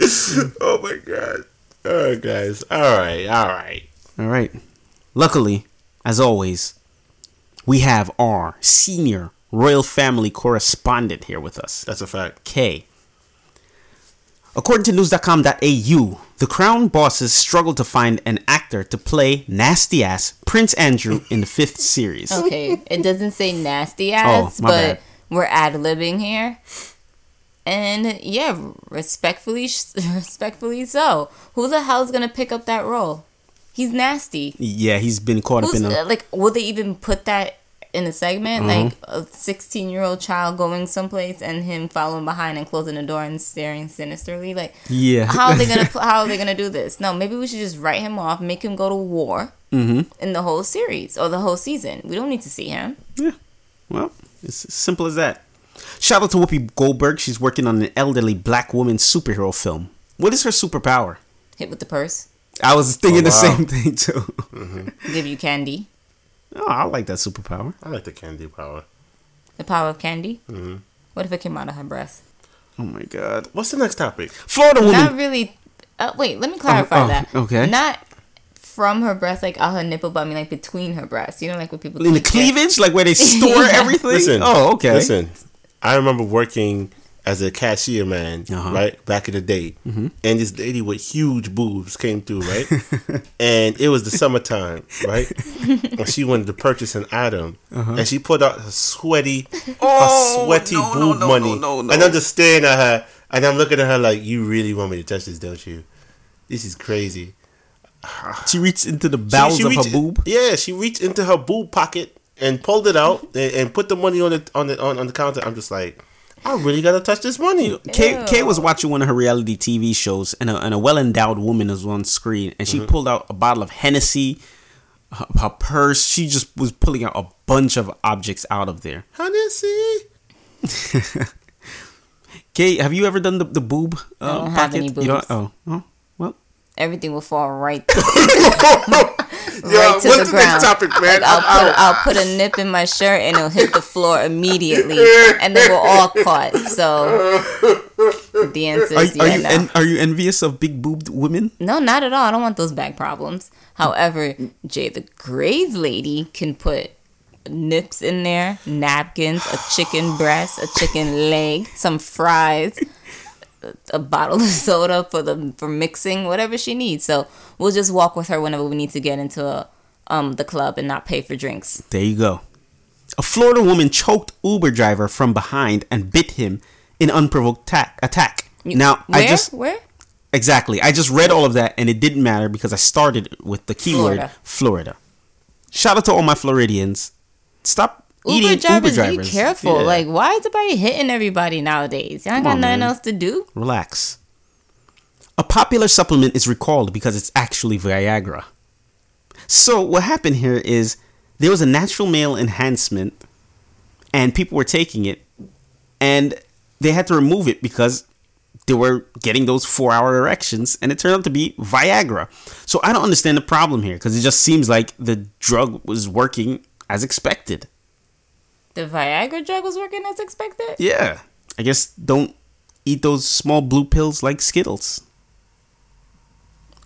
oh my god. All right, guys. All right, all right. All right. Luckily, as always, we have our senior royal family correspondent here with us, That's a fact. Kay. According to news.com.au, the crown bosses struggled to find an actor to play nasty ass Prince Andrew in the fifth series. Okay, it doesn't say nasty ass, Oh, but bad. we're ad libbing here. And yeah, respectfully, respectfully so. Who the hell's gonna pick up that role? He's nasty. Yeah, he's been caught up in a. uh, like, will they even put that in a segment? Mm-hmm. Like a sixteen-year-old child going someplace and him following behind and closing the door and staring sinisterly. Like, Yeah. how are they gonna how are they gonna do this? No, maybe we should just write him off, make him go to war Mm-hmm. in the whole series or the whole season. We don't need to see him. Yeah, Well, it's as simple as that. Shout out to Whoopi Goldberg. She's working on an elderly black woman superhero film. What is her superpower? Hit with the purse, I was thinking Oh, the same thing too. give you candy. Oh, I like that superpower. I like the candy power. The power of candy. Mm-hmm. What if it came out of her breast? Oh my god. What's the next topic? Florida woman. Not really. Uh, wait, let me clarify oh, that. okay. Not from her breast, like out her nipple, but I mean like between her breasts. You know, like what people do. in the teach you. cleavage, like where they store Yeah. everything. Listen. Oh, okay. Listen, I remember working as a cashier man, Uh-huh. right back in the day, and this lady with huge boobs came through, right, and it was the summertime, right, and she wanted to purchase an item, and she put out her sweaty, her sweaty Uh-huh. Oh, no, no, boob no, money, no, no, no. and I'm just staring at her, and I'm looking at her like, you really want me to touch this, don't you? This is crazy. She reached into the She- bowels she of her boob. Yeah, she reached into her boob pocket and pulled it out and, and put the money on the on the on, on the counter. I'm just like, I really gotta touch this money. Kay, Kay was watching one of her reality TV shows, and a, and a well endowed woman was on screen, and she Mm-hmm. pulled out a bottle of Hennessy, her, her purse. She just was pulling out a bunch of objects out of there. Hennessy. Kay, have you ever done the, the boob? Uh, I don't have any You don't- oh, oh, well, Everything will fall right, Yo, right to what's the the, ground. next topic, man? Like, I'll, put. I'll put a nip in my shirt and it'll hit the floor immediately, and then we're all caught. So the answer are, is are yeah, you no. en- are you envious of big boobed women? no, not at all. I don't want those back problems. However, Jay the Gray's lady can put nips in there, napkins, a chicken breast, a chicken leg, some fries, a bottle of soda for the for mixing, whatever she needs. So we'll just walk with her whenever we need to get into a, um the club and not pay for drinks. There you go. A Florida woman choked Uber driver from behind and bit him in unprovoked ta- attack. You- now, where I just where Exactly. I just read all of that and it didn't matter because I started with the keyword Florida. Florida. Shout out to all my Floridians. Stop Uber eating drivers, Uber drivers. be careful. Yeah. Like, why is everybody hitting everybody nowadays? Y'all got on, nothing man. else to do. relax. A popular supplement is recalled because it's actually Viagra. So what happened here is there was a natural male enhancement and people were taking it and they had to remove it because they were getting those four hour erections and it turned out to be Viagra. So I don't understand the problem here because it just seems like the drug was working as expected. The Viagra drug was working as expected. Yeah. I guess don't eat those small blue pills like Skittles.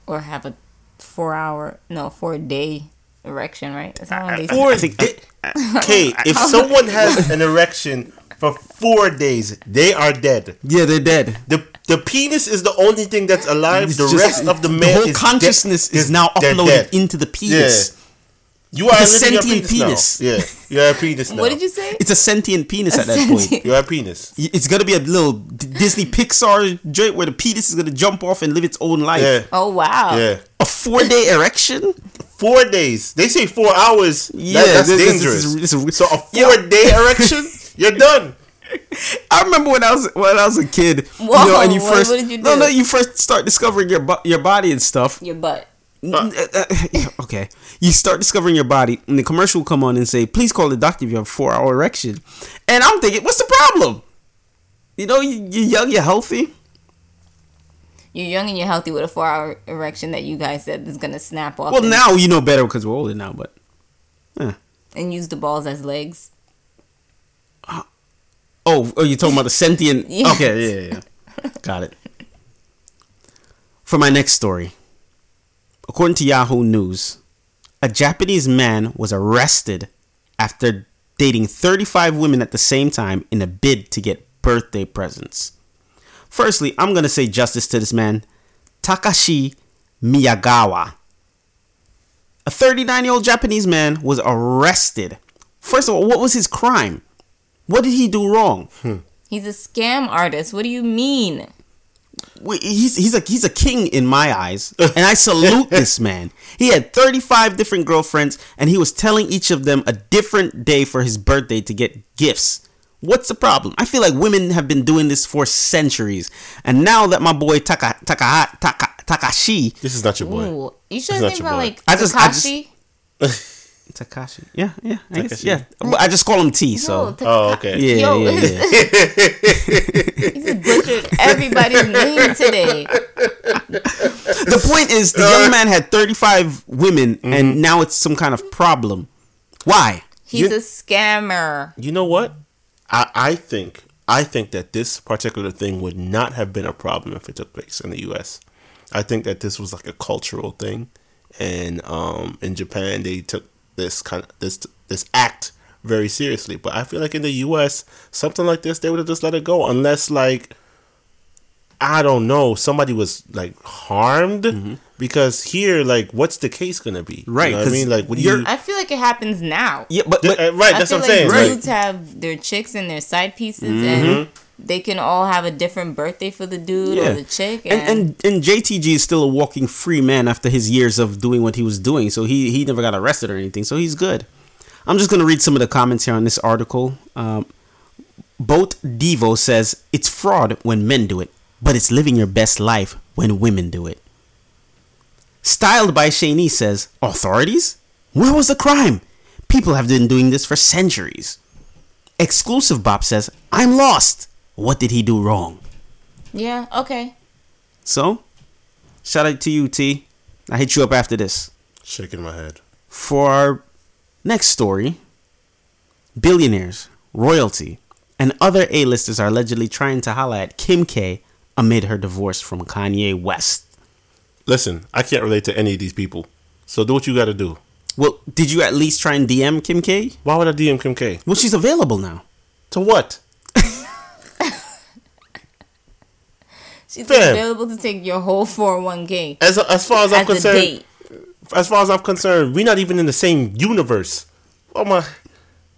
or have a four hour no four day erection right that's how long they Four I think- Okay, if someone has an erection for four days, they are dead. Yeah, they're dead. The the penis is the only thing that's alive. It's The just- rest of the man, the whole is consciousness dead- is now uploaded dead. into the penis. You are a living your sentient penis. Now. Yeah, you're a penis now. what did you say It's a sentient penis A at that point. You're a penis. It's gonna be a little Disney Pixar joint where the penis is gonna jump off and live its own life. Yeah, oh wow yeah. A four day erection? Four days. They say four hours. Yeah, Yeah, that's this- this dangerous. is- this is- so a Yo. four day erection, you're done. I remember when I was when I was a kid. you know, and you what- first what did you no do? no you first start discovering your bo- your body and stuff. your butt N- uh, uh, okay, you start discovering your body, and the commercial will come on and say, "Please call the doctor if you have a four hour erection." And I'm thinking, what's the problem? You know, you, you're young, you're healthy. you're young and you're healthy with a four hour erection that you guys said is gonna snap off Well, now you know better because we're older now, but and use the balls as legs Oh, oh, you're talking about the sentient. Yes. Okay, yeah, yeah, yeah. Got it. For my next story, according to Yahoo News, a Japanese man was arrested after dating 35 women at the same time in a bid to get birthday presents. Firstly, I'm going to say justice to this man, Takashi Miyagawa. A 39 year old Japanese man was arrested. First of all, what was his crime? What did he do wrong? Hmm. he's a scam artist what do you mean He's he's a he's a king in my eyes, and I salute this man. He had 35 different girlfriends, and he was telling each of them a different day for his birthday to get gifts. What's the problem? I feel like women have been doing this for centuries, and now that my boy Taka Taka Taka Takashi This is not your boy. Ooh, you should It's not think about boy. like I just- I just- Takashi. Takashi, yeah, yeah, I guess, yeah. I just call him T. No, So Taka- Oh, okay. yeah, Yo, yeah, yeah. he's butchered everybody's name today. the point is, the young man had 35 women, and now it's some kind of problem. Why? He's You- a scammer. You know what? I, I think I think that this particular thing would not have been a problem if it took place in the U.S. I think that this was like a cultural thing, and um, in Japan they took this kind of this this act very seriously. But I feel like in the U.S., something like this, they would have just let it go, unless like I don't know, somebody was like harmed. Because here, like, what's the case gonna be? Mm-hmm. Right, You know what I 'cause mean, like, what do you're- I feel like it happens now. Yeah, but, Th- but uh, right, I that's feel what I'm like saying. dudes Like, have their chicks and their side pieces, Mm-hmm. and they can all have a different birthday for the dude Yeah. or the chick. and, and and JTG is still a walking free man after his years of doing what he was doing. So he he never got arrested or anything. So he's good. I'm just gonna read some of the comments here on this article. Um, Boat Devo says it's fraud when men do it, but it's living your best life when women do it. Styled by Shani says authorities, where was the crime? People have been doing this for centuries. Exclusive Bob says I'm lost. What did he do wrong? yeah, okay. So, shout out to you, T. I hit you up after this. shaking my head. For our next story, billionaires, royalty, and other A-listers are allegedly trying to holla at Kim K amid her divorce from Kanye West. Listen, I can't relate to any of these people. So do what you got to do. Well, did you at least try and DM Kim K? Why would I DM Kim K? Well, she's available now. To what? She's Fam. available to take your whole 401k As as far as I'm as a concerned, date. as far as I'm concerned, we're not even in the same universe. What am I?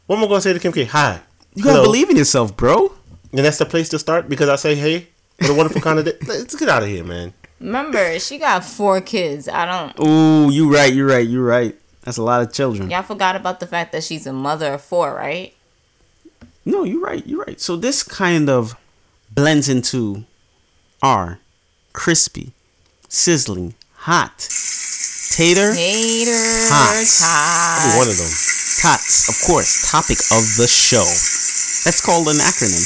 What am I gonna say to Kim K? Hi. You gotta Hello. believe in yourself, bro. And that's the place to start because I say, hey, what a wonderful kind of day. Let's get out of here, man. Remember, she got four kids. I don't. Ooh, you right, you right, you right. That's a lot of children. Y'all forgot about the fact that she's a mother of four, right? No, you're right. You're right. So this kind of blends into our crispy, sizzling, hot tater Tater Tots. I'll one of them. tots. Of course, topic of the show. That's called an acronym.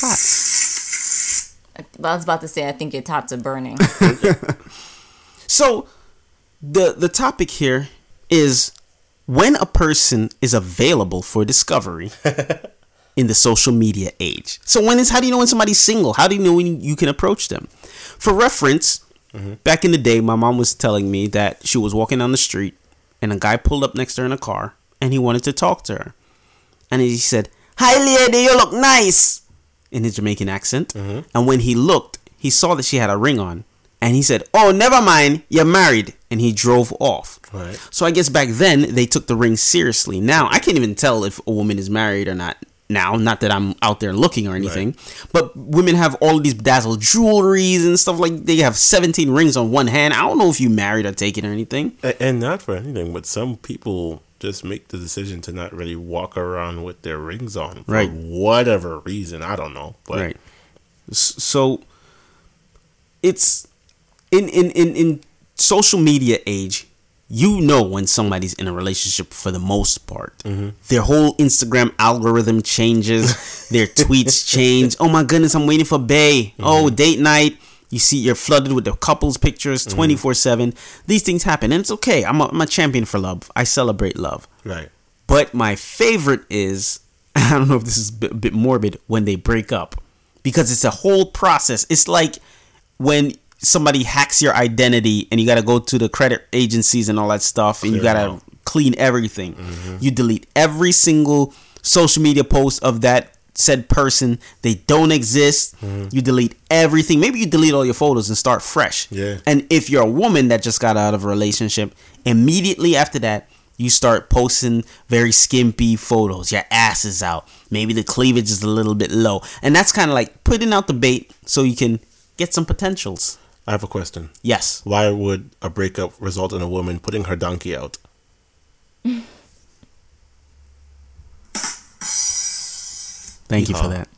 Tots. I was about to say, I think your tots are burning. So the the topic here is when a person is available for discovery in the social media age. So when is how do you know when somebody's single? How do you know when you can approach them? For reference, back in the day, my mom was telling me that she was walking down the street and a guy pulled up next to her in a car and he wanted to talk to her. And he said, Hi lady, you look nice in his Jamaican accent. Mm-hmm. And when he looked, he saw that she had a ring on. And he said, Oh, never mind, you're married. And he drove off. Right. So I guess back then they took the ring seriously. Now I can't even tell if a woman is married or not. Now, not that I'm out there looking or anything, but women have all of these bedazzled jewelries and stuff like. They have 17 rings on one hand. I don't know if you married or taken or anything. And not for anything, but some people just make the decision to not really walk around with their rings on for Right. whatever reason. I don't know, but right. So it's in in in in social media age. You know when somebody's in a relationship for the most part. Mm-hmm. Their whole Instagram algorithm changes. their tweets change. Oh my goodness, I'm waiting for Bay. Mm-hmm. Oh, date night. You see, you're flooded with the couples pictures mm-hmm. 24 7. These things happen, and it's okay. I'm a, I'm a champion for love. I celebrate love. right. But my favorite is I don't know if this is a bit, bit morbid when they break up because it's a whole process. It's like when somebody hacks your identity and you got to go to the credit agencies and all that stuff and you got to clean everything. You delete every single social media post of that said person. They don't exist. You delete everything. Maybe you delete all your photos and start fresh. Yeah. And if you're a woman that just got out of a relationship, immediately after that, you start posting very skimpy photos. Your ass is out. Maybe the cleavage is a little bit low. And that's kind of like putting out the bait so you can get some potentials. I have a question. Yes. Why would a breakup result in a woman putting her donkey out? Thank you for that.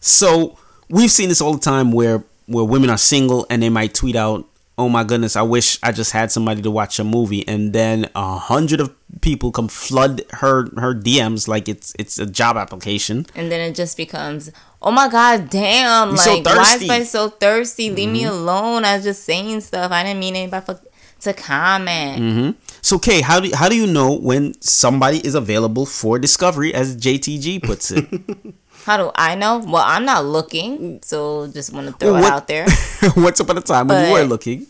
So we've seen this all the time where where women are single and they might tweet out, "Oh my goodness, I wish I just had somebody to watch a movie," and then a hundred of people come flood her her DMs like it's it's a job application. and then it just becomes, oh my god, damn! You so like, why is thirsty. somebody so thirsty? Leave me Mm-hmm. alone. I was just saying stuff. I didn't mean anybody for, to comment. Mm-hmm. So, Kay, how do how do you know when somebody is available for discovery, as JTG puts it? How do I know? Well, I'm not looking, so just want to throw Well, it out there. Once upon a time when you were looking,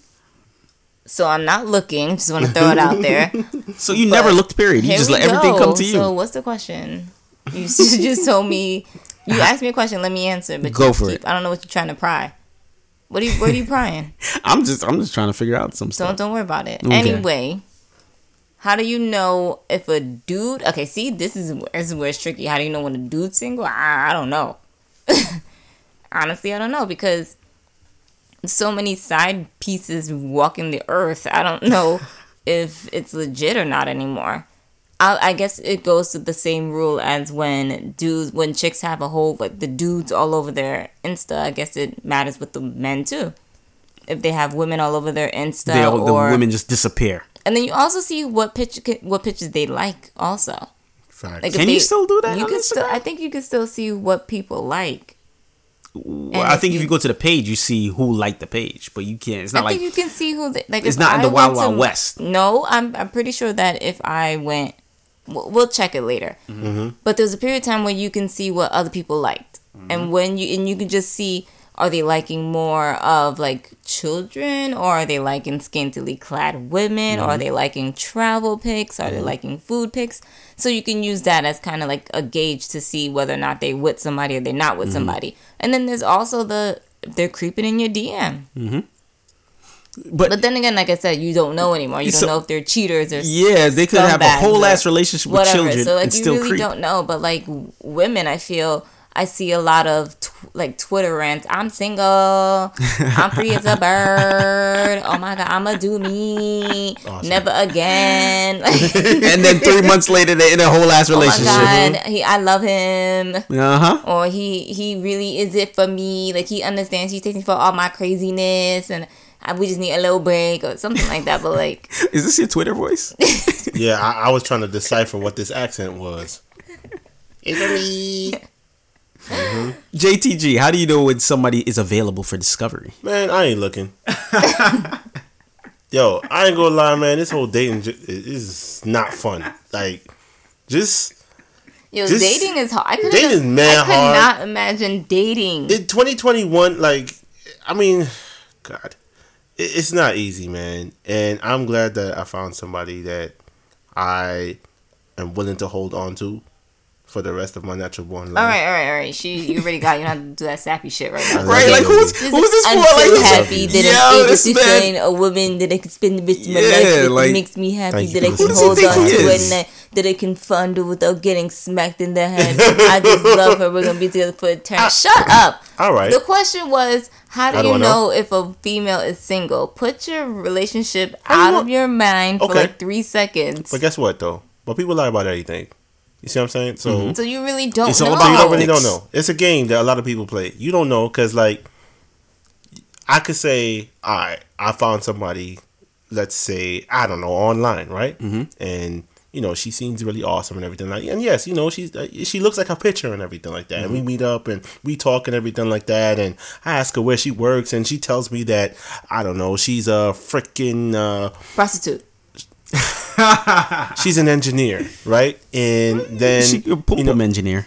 So I'm not looking. Just want to throw it out there. So you never looked. Period. You just let everything come to you. So what's the question? You just told me. You asked me a question. Let me answer. But Go for keep- it. I don't know what you're trying to pry. What are you? What are you prying? I'm just I'm just trying to figure out some Don't stuff. don't worry about it. Okay. Anyway, how do you know if a dude? Okay, see, this is this is where it's tricky. How do you know when a dude's single? I, I don't know. Honestly, I don't know because so many side pieces walking the earth. I don't know if it's legit or not anymore. I, I guess it goes to the same rule as when dudes, when chicks have a whole like the dudes all over their Insta. I guess it matters with the men too. If they have women all over their Insta, They all, the or women just disappear. And then you also see what picture what pictures they like also. Facts. Like if Can you still do that You on can still. I think you can still see what people like. Well, I if think if you- you go to the page, you see who liked the page, but you can't. It's I not like think you can see who they, like. It's if not in I the Wild went to- Wild West. No, I'm I'm pretty sure that if I went, we'll, we'll check it later. Mm-hmm. But there's a period of time where you can see what other people liked, Mm-hmm. and when you and you can just see are they liking more of like children or are they liking scantily clad women or Mm-hmm. are they liking travel pics are they liking food pics so you can use that as kind of like a gauge to see whether or not they with somebody or they're not Mm-hmm. with somebody and then there's also the they're creeping in your dm but, but then again, like I said, you don't know anymore. You don't So- know if they're cheaters or yeah, they could have a whole ass relationship with whatever. children so like and you still really creep. don't know. But like women, I feel I see a lot of tw- like Twitter rants. I'm single. I'm free as a bird. Oh my god, I'ma do me. Never again. and then three months later, they're in a whole ass oh my relationship. god, he I love him. Uh huh. Or he he really is it for me. Like he understands. He takes me for all my craziness and. We just need a little break or something like that, but like Is this your Twitter voice? Yeah, I, I was trying to decipher what this accent was. It's me. Mm-hmm. JTG, how do you know when somebody is available for discovery? Man, I ain't looking. Yo, I ain't gonna lie, man. This whole dating j- is not fun. Like, just Yo, Just- dating is hard. I could dating is mad I could hard. not imagine dating. in 2021, like, I mean, God, it, it's not easy, man. And I'm glad that I found somebody that I am willing to hold on to for the rest of my natural born life. all right, all right, all right. She, you already got. You don't have to do that sappy shit right now. Right? Like who's who's this is for? Like, who's- happy that Yo, I'm able to man- find a woman that I can spend the rest of my Yeah, life with. like- that makes me happy that I for can hold Who does he on to it and that, that I can fondle without getting smacked in the head. I just love her. We're gonna be together for eternity. Ah. Shut up. All right. The question was, how do How do you know? know? if a female is single? Put your relationship out of your mind for Okay. like three seconds. But guess what, though? But people lie about everything. You see what I'm saying? So. So you really don't It's know. all So you don't really don't know. It's a game that a lot of people play. You don't know because, like, I could say, all right, I found somebody, let's say, I don't know, online, right? Mm-hmm. And you know, she seems really awesome and everything like. And yes, you know, she's uh, she looks like her picture and everything like that. And we meet up and we talk and everything like that. And I ask her where she works, and she tells me that I don't know, she's a freaking. Uh, Prostitute. she's an engineer, right? And then she a pum you know, pum engineer.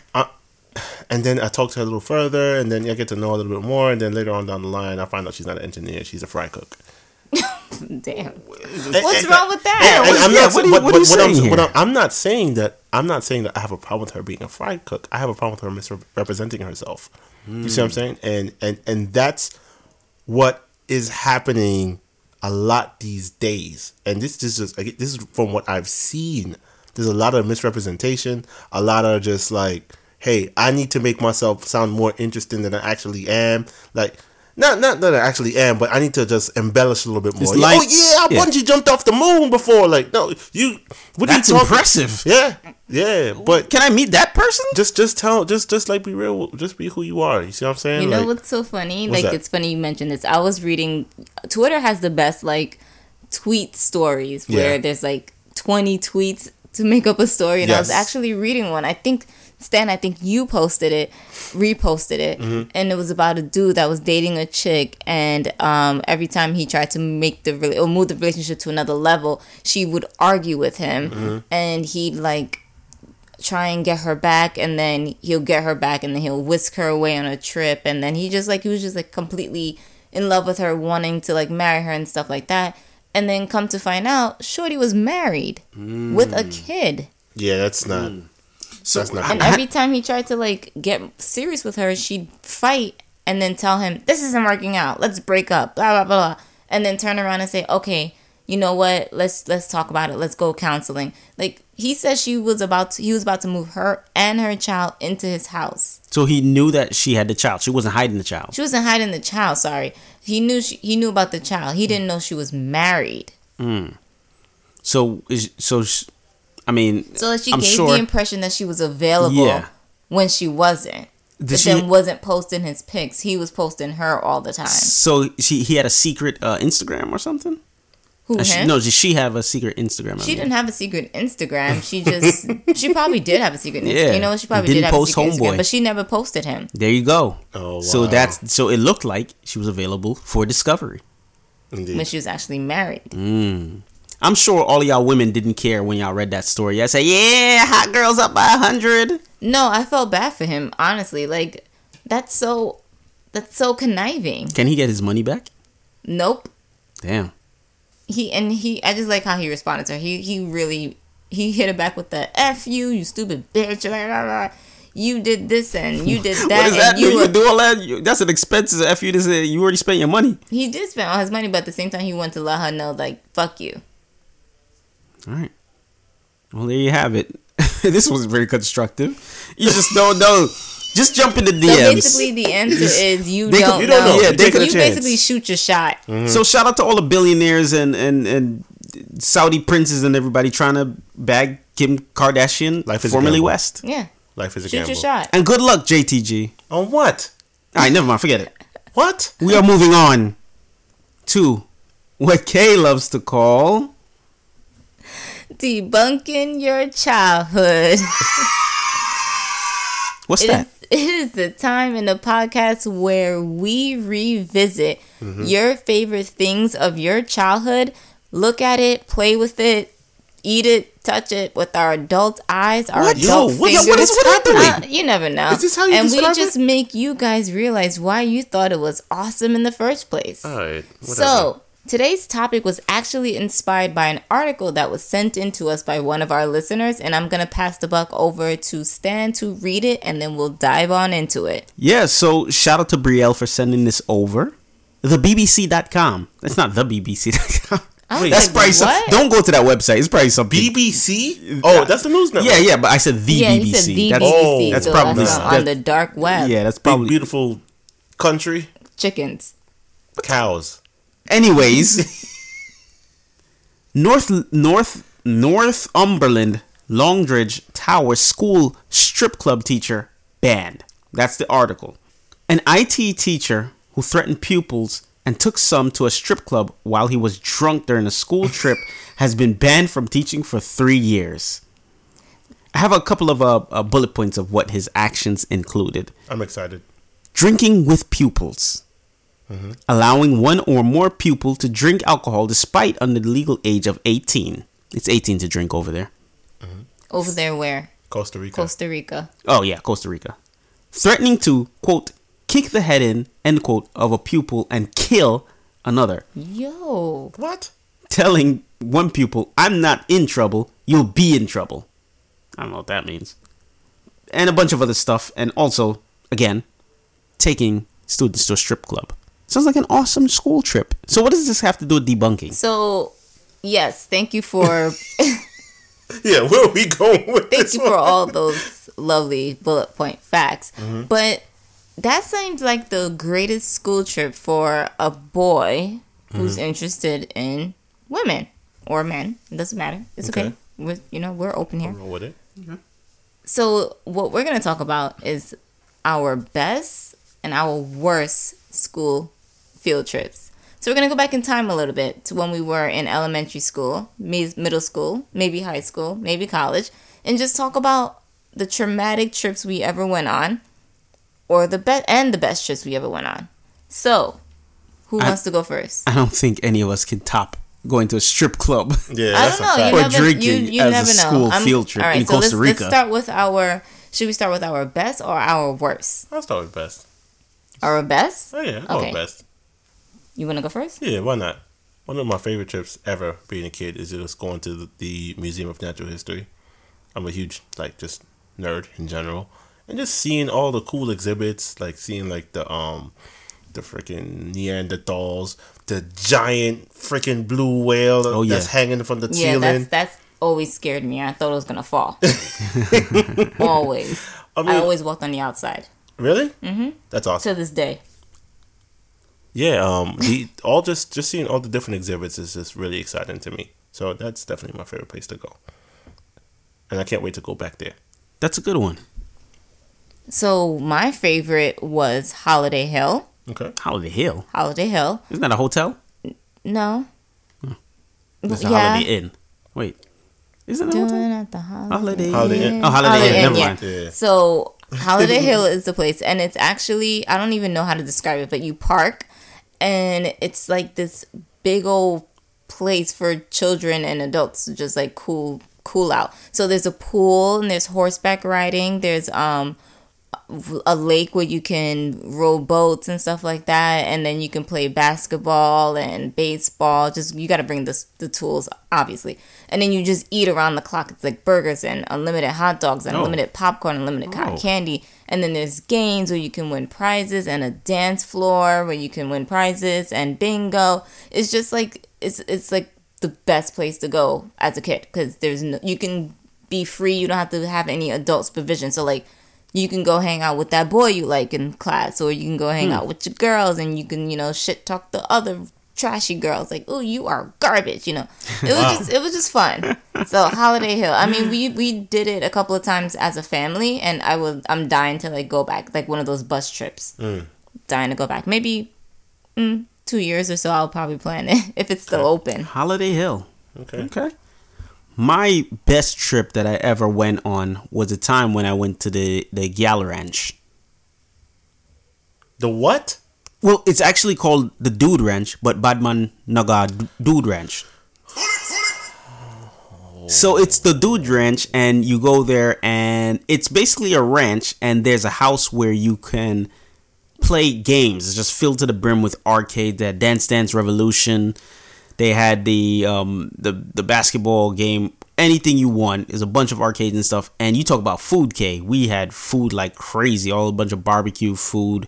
and then I talk to her a little further, and then I get to know her a little bit more, and then later on down the line, I find out she's not an engineer; she's a fry cook. Damn. What's and- wrong with that? and I'm yeah, not- what are you- but- what are you but I'm- saying here? I'm, I'm not saying that. I'm not saying that I have a problem with her being a fry cook. I have a problem with her misrepresenting herself. You see what I'm hmm. saying? And and and that's what is happening a lot these days. And this is just this is from what I've seen. There's a lot of misrepresentation. A lot of just like, hey, I need to make myself sound more interesting than I actually am. Like. Not, not that I actually am, but I need to just embellish a little bit more. Like- oh yeah, I yeah. bungee jumped off the moon before. Like, no, you. What That's are you talking? impressive. Yeah, yeah, but Can I meet that person? just, just tell, just, just like be real, just be who you are. You see what I'm saying? You know Like, what's so funny? What's like that? it's funny you mentioned this. I was reading Twitter has the best like tweet stories where Yeah. there's like 20 tweets to make up a story and I was actually reading one. I think Stan, I think you posted it, reposted it, Mm-hmm. and it was about a dude that was dating a chick, and um, every time he tried to make the rela- or move the relationship to another level, she would argue with him, Mm-hmm. and he'd like try and get her back and then he'll get her back and then he'll whisk her away on a trip and then he just like he was just like completely in love with her wanting to like marry her and stuff like that And then come to find out, Shorty was married with a kid. Yeah, that's not. So That's not And every time he tried to like get serious with her, she'd fight and then tell him, "This isn't working out. Let's break up." Blah blah blah, blah. and then turn around and say, "Okay, you know what? Let's let's talk about it. Let's go counseling." Like he said, she was about to, he was about to move her and her child into his house. so he knew that she had the child. She wasn't hiding the child. She wasn't hiding the child. Sorry, he knew she, he knew about the child. He didn't know she was married. Hmm. So is so. sh- I mean, So she I'm gave sure. the impression that she was available Yeah. when she wasn't. Did but she- then wasn't posting his pics. He was posting her all the time. so she he had a secret uh, Instagram or something. Who she- no, did she have a secret Instagram? I She mean? didn't have a secret Instagram. She just she probably did have a secret. Instagram. Yeah. you know what? She probably Didn't did have a post secret Homeboy. Instagram, but she never posted him. There you go. Oh, wow. So that's so it looked like she was available for discovery. Indeed. when she was actually married. Mm. I'm sure all of y'all women didn't care when y'all read that story. Y'all say, "Yeah, hot girls up by a hundred. No, I felt bad for him. Honestly, like that's so that's so conniving. Can he get his money back? Nope. Damn. He and he. I just like how he responded to her. He he really he hit it back with the "f you, you stupid bitch." blah, blah, blah. You did this and you did that, that and you You do all that. You, that's an expense. F you to say you already spent your money. he did spend all his money, but at the same time, he wanted to let her know, like, "Fuck you." All right. Well, there you have it. this was very constructive. You just don't know. Just jump in the DMs. So basically, the answer is you They don't, you don't know. know. You're taking you basically shoot your shot. So mm-hmm. shout out to all the billionaires and and and Saudi princes and everybody trying to bag Kim Kardashian, Life is a formerly. West. Yeah, Life is a shoot gamble. your shot. And good luck, JTG. On what? All right, never mind. Forget it. What? We are moving on to what Kay loves to call. Debunking your childhood. What's It that? is, it is the time in the podcast where we revisit Mm-hmm. your favorite things of your childhood. Look at it, play with it, eat it, touch it with our adult eyes, our What? adult Yo, what- fingers. what is- happening? Uh, you never know. Is this how you and we just make you guys realize why you thought it was awesome in the first place. All right. So, today's topic was actually inspired by an article that was sent in to us by one of our listeners, and I'm going to pass the buck over to Stan to read it, and then we'll dive on into it. Yeah, so shout out to Brielle for sending this over. The BBC.com. That's not the BBC.com. I was That's like, probably some, don't go to that website. It's probably something. BBC? Oh, that's the news network. yeah, yeah, but I said the yeah, BBC. he said oh. the that's, BBC, oh, that's so probably- that's that- on the dark web. yeah, that's Big, probably. beautiful country. Chickens. Cows. Anyways, North North Northumberland Longridge Tower School strip club teacher banned. That's the article. An IT teacher who threatened pupils and took some to a strip club while he was drunk during a school trip has been banned from teaching for three years. I have a couple of uh, uh, bullet points of what his actions included I'm excited. drinking with pupils, allowing one or more pupil to drink alcohol despite under the legal age of 18. It's 18 to drink over there. Over there, where? Costa Rica. Costa Rica. Oh, yeah, Costa Rica. Threatening to, quote, kick the head in, end quote, of a pupil and kill another. Yo. what? Telling one pupil, I'm not in trouble, you'll be in trouble. I don't know what that means. And a bunch of other stuff. And also, again, taking students to a strip club. Sounds like an awesome school trip. So, what does this have to do with debunking? So, yes, thank you for Yeah, where are we going with Thank this you one? for all those lovely bullet point facts. Mm-hmm. But that seems like the greatest school trip for a boy who's Mm-hmm. interested in women or men. It doesn't matter. It's okay. Okay. We're, you know, we're open here. Roll with it. So, what we're going to talk about is our best and our worst school field trips. So, we're going to go back in time a little bit to when we were in elementary school, middle school, maybe high school, maybe college, and just talk about the traumatic trips we ever went on or the best and the best trips we ever went on. So, who I- wants to go first? I don't think any of us can top going to a strip club. Yeah, I that's don't know. a fact. You Or never, drinking you, you as a never know. school I'm- field trip all right, in so Costa let's, Rica. Let's start with our. Should we start with our best or our worst? I'll start with best. Our best. Oh yeah, I'll Okay. go best. You want to go first? Yeah, why not? One of my favorite trips ever being a kid is just going to the, the Museum of Natural History. I'm a huge like just nerd in general, and just seeing all the cool exhibits, like seeing like the um the freaking Neanderthals, the giant freaking blue whale Oh, yeah. that's hanging from the Yeah, ceiling. that's that's always scared me. I thought it was gonna fall. always. I I, always walked on the outside really? Mm-hmm. That's awesome. to this day. Yeah, um, the all just just seeing all the different exhibits is just really exciting to me. So that's definitely my favorite place to go, and I can't wait to go back there. That's a good one. So my favorite was Holiday Hill. Okay. Holiday Hill. Holiday Hill. Isn't that a hotel? No. It's a Yeah. Holiday Inn. Wait. Isn't it a hotel? Doing at the Holiday. Holiday Holiday Inn. Inn. Oh, Holiday, Holiday Inn. Inn, Never yeah. mind. Yeah. So Holiday Hill is the place, and it's actually I don't even know how to describe it, but you park, and it's like this big old place for children and adults to just like cool cool out. So there's a pool and there's horseback riding. There's um a lake where you can row boats and stuff like that, and then you can play basketball and baseball. Just you got to bring the the tools, obviously, and then you just eat around the clock. It's like burgers and unlimited hot dogs and Oh. unlimited popcorn, and unlimited cotton Oh. candy, and then there's games where you can win prizes and a dance floor where you can win prizes and bingo. It's just like it's it's like the best place to go as a kid because there's no you can be free. You don't have to have any adult supervision. So like you can go hang out with that boy you like in class, or you can go hang hmm. out with your girls, and you can you know shit talk the other trashy girls like, "Oh, you are garbage," you know. It was just it was just fun. So Holiday Hill. I mean, we we did it a couple of times as a family, and I would I'm dying to like go back, like one of those bus trips. Dying to go back. Maybe mm, two years or so. I'll probably plan it if it's still open. Holiday Hill. Okay. Okay. My best trip that I ever went on was a time when I went to the the Gyal Ranch. The what? Well, it's actually called the Dude Ranch, but Badman Naga Dude Ranch. So it's the Dude Ranch, and you go there, and it's basically a ranch, and there's a house where you can play games. It's just filled to the brim with arcade. That Dance Dance Revolution. They had the um the the basketball game. Anything you want is a bunch of arcades and stuff. And you talk about food, K. We had food like crazy, all a bunch of barbecue food,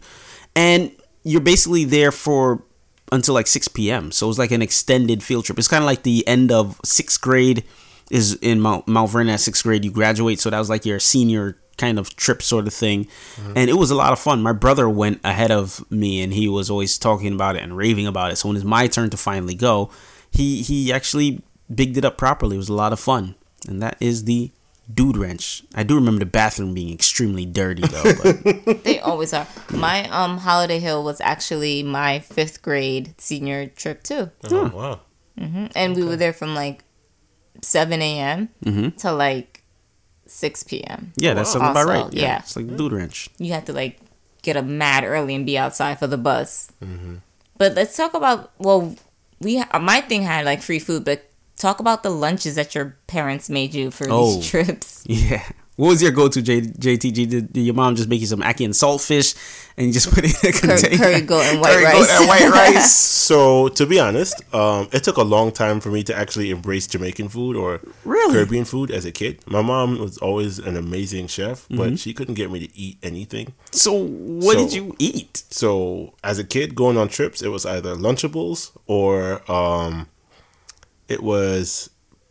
and you're basically there for until like 6 p.m. So it was like an extended field trip. It's kind of like the end of sixth grade is in Mount, Mount Vernon at sixth grade. You graduate, so that was like your senior kind of trip sort of thing. Mm-hmm. And it was a lot of fun. My brother went ahead of me and he was always talking about it and raving about it. So when it's my turn to finally go, he he actually bigged it up properly. It was a lot of fun. And that is the Dude Ranch. I do remember the bathroom being extremely dirty though. But They always are. My um Holiday Hill was actually my fifth grade senior trip too, Oh, wow. and we were there from like seven a.m. Mhm. to like six p.m. yeah, that sounds about right. yeah. It's like Dude Ranch. You have to like get up mad early and be outside for the bus. But let's talk about well, we my thing had like free food, but talk about the lunches that your parents made you for Oh. these trips. Yeah. What was your go-to, J- JTG? Did, did your mom just make you some ackee and saltfish, and you just put it in a Curry, container? curry goat and white Curry goat rice. and white rice. So to be honest, um, it took a long time for me to actually embrace Jamaican food or Really? Caribbean food as a kid. My mom was always an amazing chef, Mm-hmm. but she couldn't get me to eat anything. So what did you eat? So as a kid going on trips, it was either Lunchables or um, it was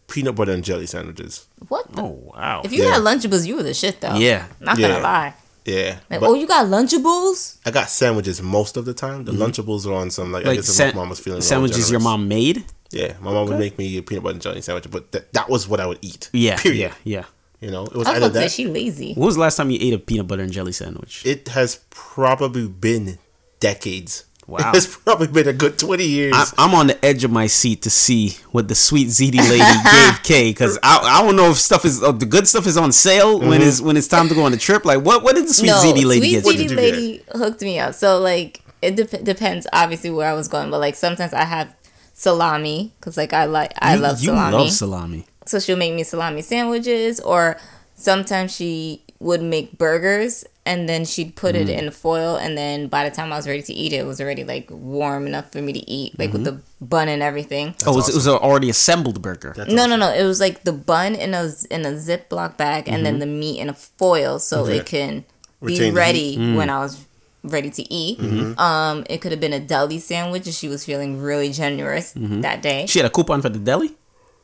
peanut butter and jelly sandwiches. What? The? Oh wow! If you Yeah. had Lunchables, you were the shit though. Yeah. Not Yeah. gonna lie. Yeah, Like, oh, you got Lunchables? I got sandwiches most of the time. The Lunchables are on some like, I Mm-hmm. like guess if sa- my mom was feeling sandwiches your mom made? Yeah, my mom would make me a peanut butter and jelly sandwich, but that that was what I would eat. Yeah, period. yeah, yeah. You know, it was I was either about say that. she lazy. When was the last time you ate a peanut butter and jelly sandwich? it has probably been decades. Wow. it's probably been a good twenty years. I, I'm on the edge of my seat to see what the sweet ziti lady gave K because I, I don't know if stuff is uh, the good stuff is on sale Mm-hmm. when it's when it's time to go on the trip. Like what what did the sweet ziti lady Sweet get? you? ziti you lady hooked me up. So like it dep- depends obviously where I was going, but like sometimes I have salami because like I like I You- love you salami. love salami. so she'll make me salami sandwiches, or sometimes she would make burgers and then she'd put Mm. it in foil and then by the time I was ready to eat it, it was already like warm enough for me to eat, like with the bun and everything. oh, it was, it was an already assembled burger. That's No, no, no. It was like the bun in a in a Ziploc bag and then the meat in a foil so Okay. it can Retain be the ready Mm. when I was ready to eat. Um, it could have been a deli sandwich if she was feeling really generous Mm-hmm. that day. She had a coupon for the deli.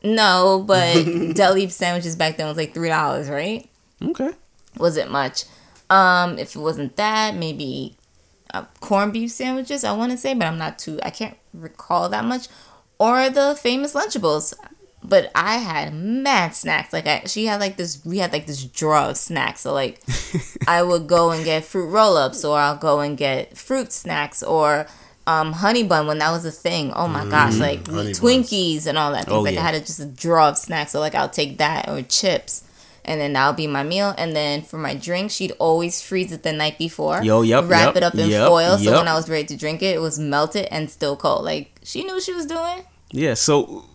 No, but deli sandwiches back then was like three dollars, right? Okay. Wasn't much. Um, if it wasn't that, maybe uh, corned beef sandwiches. I want to say, but I'm not too. I can't recall that much. Or the famous Lunchables. But I had mad snacks. Like I, she had like this. We had like this drawer of snacks. So like, I would go and get fruit roll-ups, or I'll go and get fruit snacks, or um, honey bun when that was a thing. Oh my gosh, like honey buns. Twinkies and all that. Things. Oh, like yeah. I had a, just a drawer of snacks. So like I'll take that or chips. And then that'll be my meal. And then for my drink, she'd always freeze it the night before. Yo, yup, Wrap yup, it up in yup, foil. So when I was ready to drink it, it was melted and still cold. Like she knew what she was doing. Yeah. So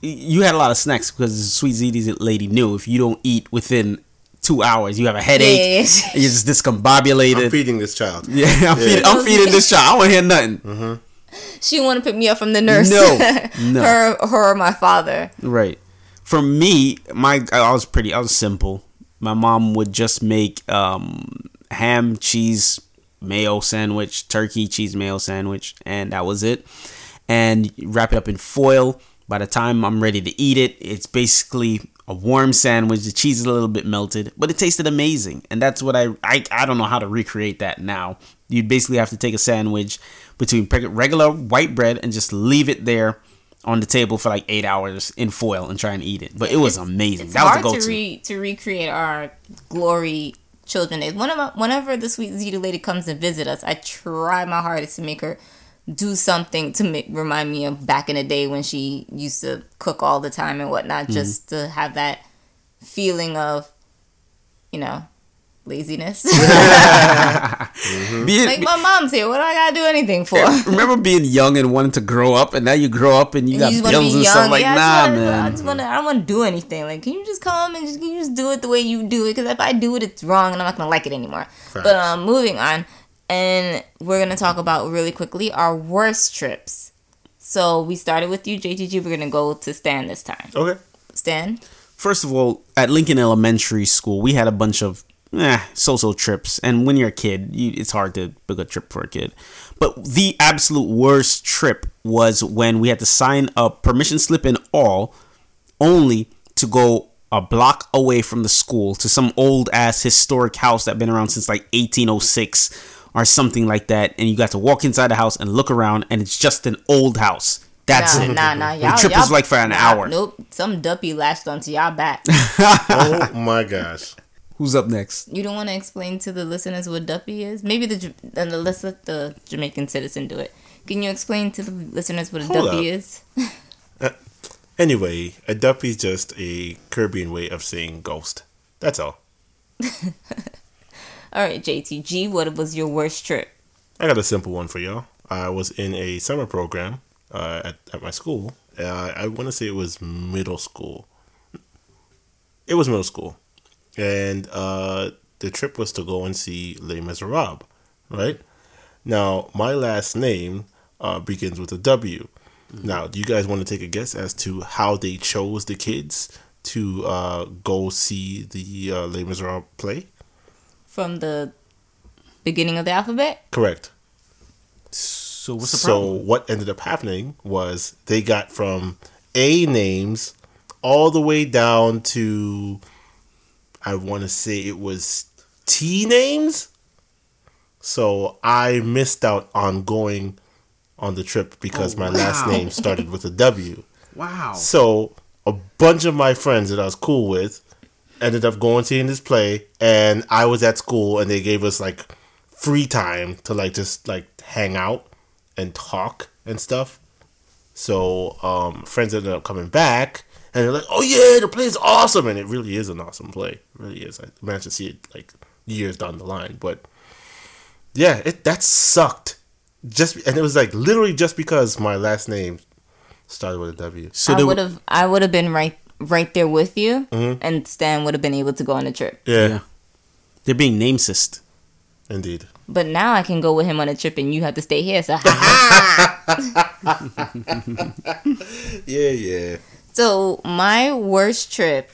you had a lot of snacks because the sweet ziti lady knew if you don't eat within two hours, you have a headache. Yeah, yeah, yeah. You're just discombobulated. I'm feeding this child. yeah, I'm, Feeding, I'm feeding this child. I don't want to hear nothing. Mm-hmm. She want to pick me up from the nurse. No, no. her, her, or my father. Right. For me, my I was pretty. I was simple. My mom would just make um, ham, cheese, mayo sandwich, turkey, cheese, mayo sandwich, and that was it. And wrap it up in foil. By the time I'm ready to eat it, it's basically a warm sandwich. The cheese is a little bit melted, but it tasted amazing. And that's what I I, I don't know how to recreate that now. You'd basically have to take a sandwich between regular white bread and just leave it there on the table for like eight hours in foil and try and eat it. But it was amazing. It's that was hard the to go-to. re to recreate our glory children days. One of my, whenever the sweet ziti lady comes to visit us, I try my hardest to make her do something to make, remind me of back in the day when she used to cook all the time and whatnot, Mm-hmm. just to have that feeling of, you know, laziness. Being- like my mom's here. What do I gotta do anything for? remember being young and wanting to grow up, and now you grow up and you And got you just want to bills be and young. stuff like, yeah, I nah, just wanna, I just want to. I don't want to do anything. Like, can you just come and just can you just do it the way you do it? Because if I do it, it's wrong, and I'm not gonna like it anymore. But um, moving on, and we're gonna talk about really quickly our worst trips. So we started with you, JTG. We're gonna go to Stan this time. Okay. Stan, First of all, at Lincoln Elementary School, we had a bunch of eh, so-so trips, and when you're a kid, you, it's hard to book a trip for a kid. But the absolute worst trip was when we had to sign a permission slip and all, only to go a block away from the school to some old ass historic house that been around since like 1806 or something like that, and you got to walk inside the house and look around, and it's just an old house. That's nah, it. nah, nah. Y'all, the trip y'all, was like for an nah, hour. Nope, some duppy latched onto y'all back. Oh my gosh. Who's up next? you don't want to explain to the listeners what duppy is? Maybe the J- the let's let the Jamaican citizen do it. Can you explain to the listeners what a Hold duppy up. is? Anyway, a duppy is just a Caribbean way of saying ghost. That's all. All right, JTG, what was your worst trip? I got a simple one for y'all. I was in a summer program uh, at, at my school. Uh, I want to say it was middle school. It was middle school. And uh, the trip was to go and see Les Miserables, right? Now, my last name uh, begins with a W. Now, do you guys want to take a guess as to how they chose the kids to uh, go see the uh, Les Miserables play? From the beginning of the alphabet? Correct. So what's the so problem? what ended up happening was they got from A names all the way down to I want to say it was T names. So I missed out on going on the trip because Oh, my last name started with a W. Wow. So a bunch of my friends that I was cool with ended up going seeing this play, and I was at school, and they gave us like free time to like just like hang out and talk and stuff. So um, friends ended up coming back, and they're like, "Oh yeah, the play is awesome," and it really is an awesome play. It really is. I managed to see it like years down the line, but yeah, it that sucked. Just and it was like literally just because my last name started with a W. So I would have I would have been right right there with you Mm-hmm. and Stan would have been able to go on the trip. Yeah. yeah. They're being namesist. Indeed. But now I can go with him on a trip, and you have to stay here. So, Yeah, yeah. So my worst trip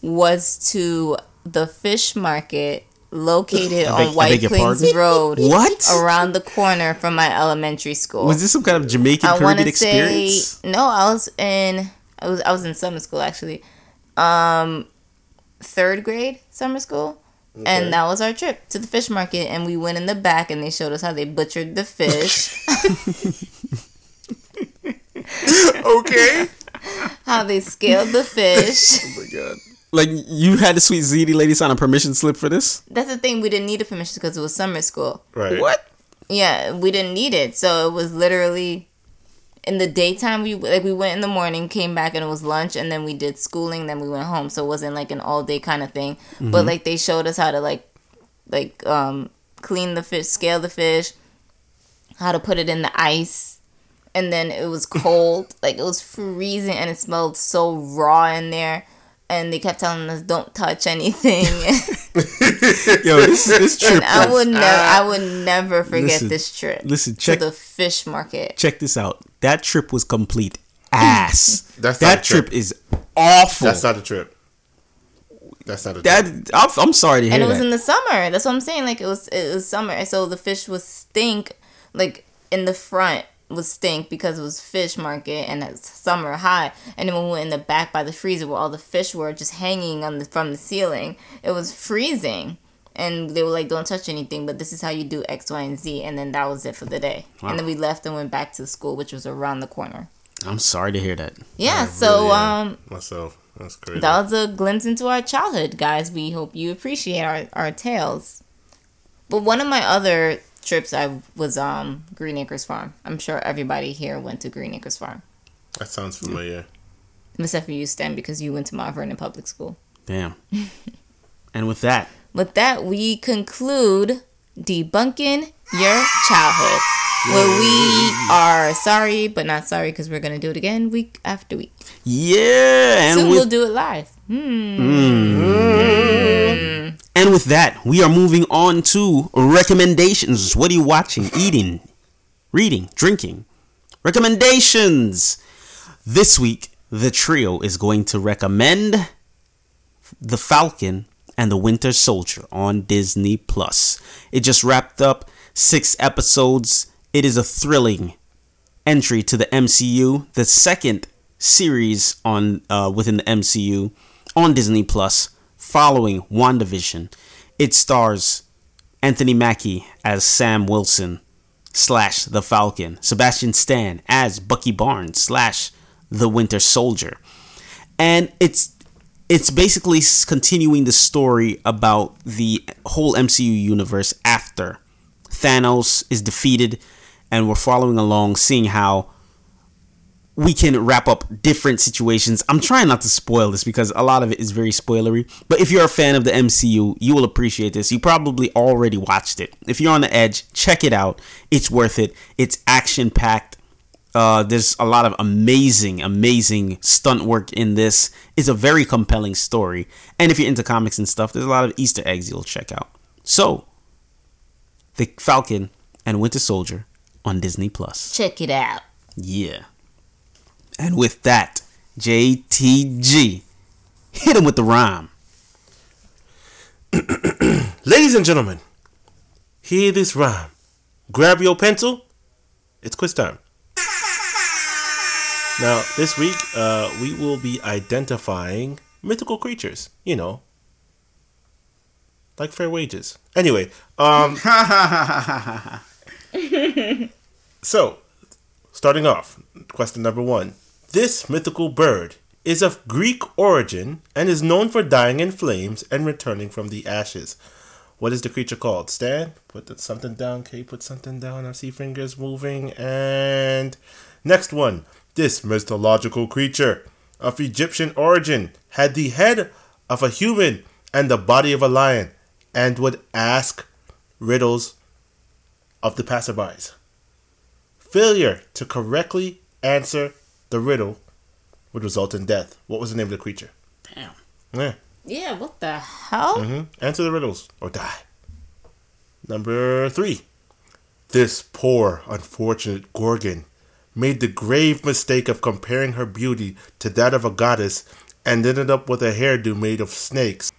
was to the fish market located I beg- on White Plains pardon? Road. What? Around the corner from my elementary school. Was this some kind of Jamaican I Caribbean experience? say no. I was in I was I was in summer school actually, um, third grade summer school, Okay. and that was our trip to the fish market. And we went in the back, and they showed us how they butchered the fish, Okay. how they scaled the fish. Oh my god! Like you had the sweet ziti lady sign a permission slip for this? That's the thing. We didn't need a permission because it was summer school. Right. What? Yeah, we didn't need it. So it was literally in the daytime. We like we went in the morning, came back, and it was lunch, and then we did schooling. Then we went home. So it wasn't like an all day kind of thing. But like they showed us how to like like um clean the fish, scale the fish, how to put it in the ice. And then it was cold, like it was freezing, and it smelled so raw in there. And they kept telling us, "Don't touch anything." Yo, this this trip. and I would never, I ah. would never forget Listen, this trip. listen, check- to the fish market. check this out. That trip was complete ass. That's that trip. trip is awful. That's not a trip. That's not a trip. that. I'm, I'm sorry to hear and it was that. in the summer. That's what I'm saying. Like it was, it was summer, so the fish was stink. Like in the front was stink because it was fish market and it's summer hot. And then when we went in the back by the freezer where all the fish were just hanging on the from the ceiling, it was freezing. And they were like, "Don't touch anything," but this is how you do X, Y, and Z. And then that was it for the day. And then we left and went back to school, which was around the corner. I'm sorry to hear that. Yeah. I so really um, myself. That's crazy. that was a glimpse into our childhood, guys. We hope you appreciate our, our tales. But one of my other trips, I was um Green Acres Farm. I'm sure everybody here went to Green Acres Farm, that sounds familiar. except for you, Stan, because you went to Mount Vernon Public School. Damn. and with that, With that, we conclude debunking your childhood. Where we are sorry, but not sorry because we're gonna do it again week after week. yeah, and Soon with we'll do it live. Hmm. And with that, we are moving on to recommendations. What are you watching, eating, reading, drinking? Recommendations. This week, the trio is going to recommend The Falcon and the Winter Soldier on Disney Plus. It just wrapped up six episodes. It is a thrilling entry to the MCU, the second series on uh, within the MCU on Disney Plus following WandaVision. It stars Anthony Mackie as Sam Wilson slash the Falcon, Sebastian Stan as Bucky Barnes slash the Winter Soldier, and it's it's basically continuing the story about the whole MCU universe after Thanos is defeated, and we're following along, seeing how we can wrap up different situations. I'm trying not to spoil this because a lot of it is very spoilery. But if you're a fan of the MCU, you will appreciate this. You probably already watched it. If you're on the edge, check it out. It's worth it. It's action packed. Uh, there's a lot of amazing, amazing stunt work in this. It's a very compelling story. And if you're into comics and stuff, there's a lot of Easter eggs you'll check out. So, The Falcon and Winter Soldier on Disney Plus. Check it out. Yeah. And with that, JTG, hit him with the rhyme. Ladies and gentlemen, hear this rhyme. Grab your pencil. It's quiz time. Now, this week, uh, we will be identifying mythical creatures. You know, like fair wages. Anyway, um, so starting off, question number one: This mythical bird is of Greek origin and is known for dying in flames and returning from the ashes. What is the creature called? Stan, put something down. Kay, put something down. I see fingers moving. And next one. This mythological creature of Egyptian origin had the head of a human and the body of a lion and would ask riddles of the passerbys. Failure to correctly answer the riddle would result in death. What was the name of the creature? Damn. Yeah. Yeah, what the hell? hmm Answer the riddles or die. Number three. This poor, unfortunate Gorgon made the grave mistake of comparing her beauty to that of a goddess and ended up with a hairdo made of snakes.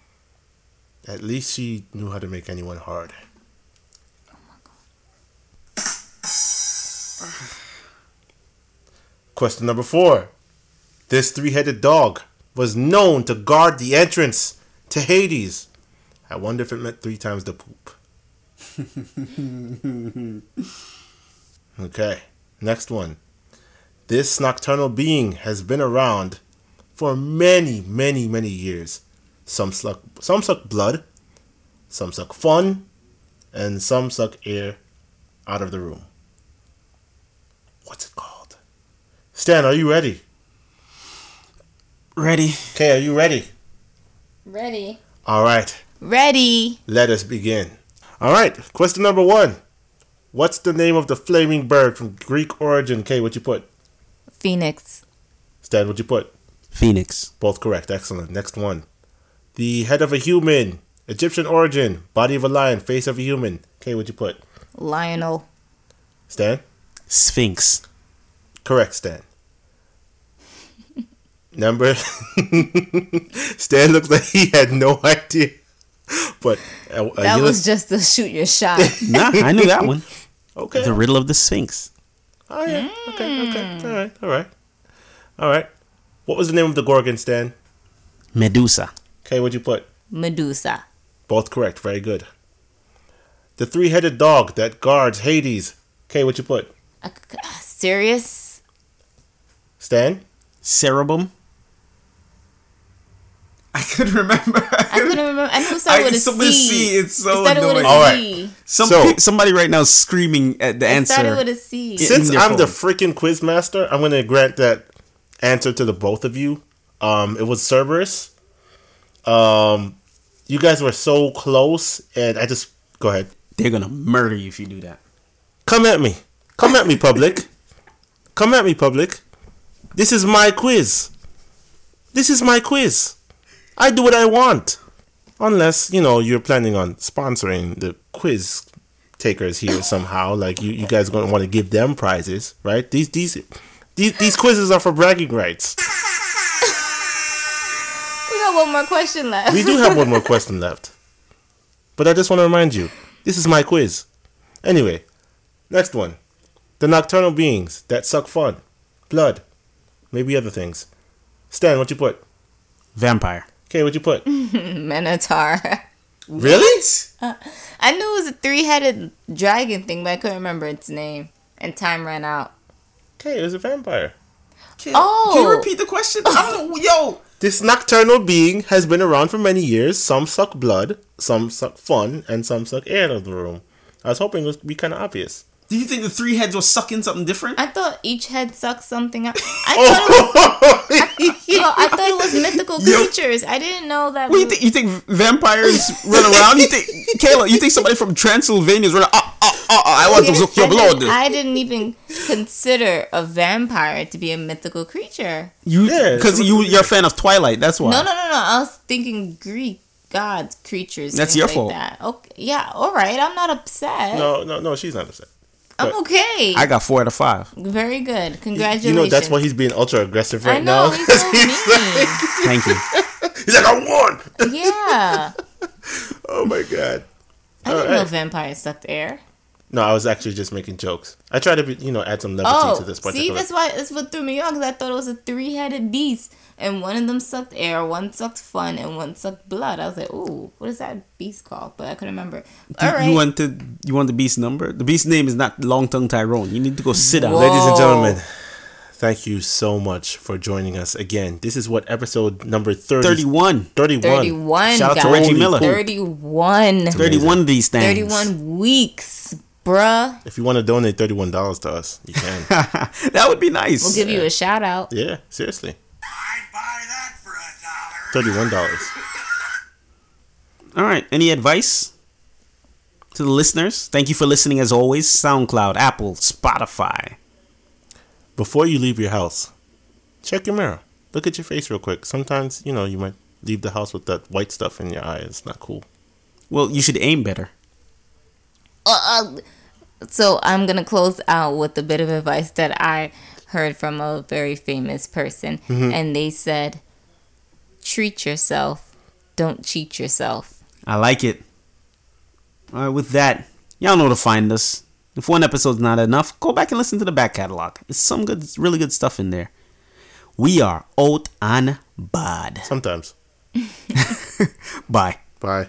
At least she knew how to make anyone hard. Question number four. This three headed dog was known to guard the entrance to Hades. I wonder if it meant three times the poop. okay, next one. This nocturnal being has been around for many, many, many years. Some suck, some suck blood, some suck fun, and some suck air out of the room. What's it called? Stan, are you ready? Ready? Okay, are you ready? Ready. All right, Ready. let us begin. All right, question number one. What's the name of the flaming bird from Greek origin? Kay, what you put? Phoenix. Stan, what you put? Phoenix. Both correct. Excellent. Next one. The head of a human. Egyptian origin. Body of a lion. Face of a human. Kay, what you put? Lionel. Stan? Sphinx. Correct, Stan. Number. Stan looks like he had no idea. But uh, uh, That you was just to shoot your shot. Nah, I knew that one. okay. The riddle of the Sphinx. Oh yeah. Okay. Okay. All right. All right. All right. What was the name of the Gorgon, Stan? Medusa. Okay, what'd you put? Medusa. Both correct. Very good. The three-headed dog that guards Hades. Okay, What'd you put? Uh, serious? Stan? Cerebum. I could remember. I couldn't remember. I knew it started I- with a some of the C. C, it's so it started with annoying. a All right. C. Some So- pe- somebody right now is screaming at the It answer. started with a C. Yeah. Since I'm the freaking quiz master, I'm gonna grant that answer to the both of you. Um, it was Cerberus. Um, you guys were so close, and I just go ahead. They're gonna murder you if you do that. Come at me. Come at me, public. Come at me, public. This is my quiz. This is my quiz. I do what I want. Unless, you know, you're planning on sponsoring the quiz takers here somehow. Like you, you guys gonna want to give them prizes, right? These these these these quizzes are for bragging rights. We got one more question left. We do have one more question left. But I just want to remind you, this is my quiz. Anyway, next one. The nocturnal beings that suck fun, blood, maybe other things. Stan, what you put? Vampire. Okay, what you put? Minotaur. really? Uh, I knew it was a three-headed dragon thing, but I couldn't remember its name. And time ran out. Okay, it was a vampire. Can, Oh. can you oh! repeat the question? I don't, yo, This nocturnal being has been around for many years. Some suck blood, some suck fun, and some suck air out of the room. I was hoping it would be kind of obvious. Do you think the three heads was sucking something different? I thought each head sucked something out. I thought it was, yo, I thought it was mythical creatures. I didn't know that. What you think? You think vampires run around? You think, Kayla? You think somebody from Transylvania is running? Ah, ah, ah, ah, I want to suck your I didn't- blood. I didn't even consider a vampire to be a mythical creature. You Yeah, because so- you you're a fan of Twilight. That's why. No, no, no, no. I was thinking Greek gods, creatures. That's your like fault. That. Okay, yeah, all right. I'm not upset. No, no, no, she's not upset. I'm okay. I got four out of five. Very good. Congratulations. You know, that's why he's being ultra aggressive right I know. now. He's so mean. Thank you. He's like, I won. yeah. Oh my god. I didn't All know right. vampires sucked air. No, I was actually just making jokes. I try to, be, you know, add some levity Oh, to this but see, that's why that's what threw me off because I thought it was a three-headed beast, and one of them sucked air, one sucked fun, and one sucked blood. I was like, ooh, what is that beast called? But I couldn't remember. All right. You want the you want the beast number? The beast name is not Long Tongue Tyrone. You need to go sit down. Whoa. Ladies and gentlemen, thank you so much for joining us again. This is what episode number 30, 31. 31. 31, Shout out to guys. Reggie Miller. 31. 31 of these things. 31 weeks, bruh. If you want to donate $31 to us, you can. that would be nice. We'll give you a shout out. yeah, seriously. A dollar. $31. All right. Any advice to the listeners? Thank you for listening as always. SoundCloud, Apple, Spotify. Before you leave your house, check your mirror. Look at your face real quick. Sometimes, you know, you might leave the house with that white stuff in your eye. It's not cool. Well, you should aim better. Uh, uh, so I'm gonna close out with a bit of advice that I heard from a very famous person, and they said, "Treat yourself, don't cheat yourself." I like it. All right, with that, y'all know to find us. If one episode's not enough, go back and listen to the back catalog. It's some good, really good stuff in there. We are Oat on Bad. Sometimes. Bye. Bye.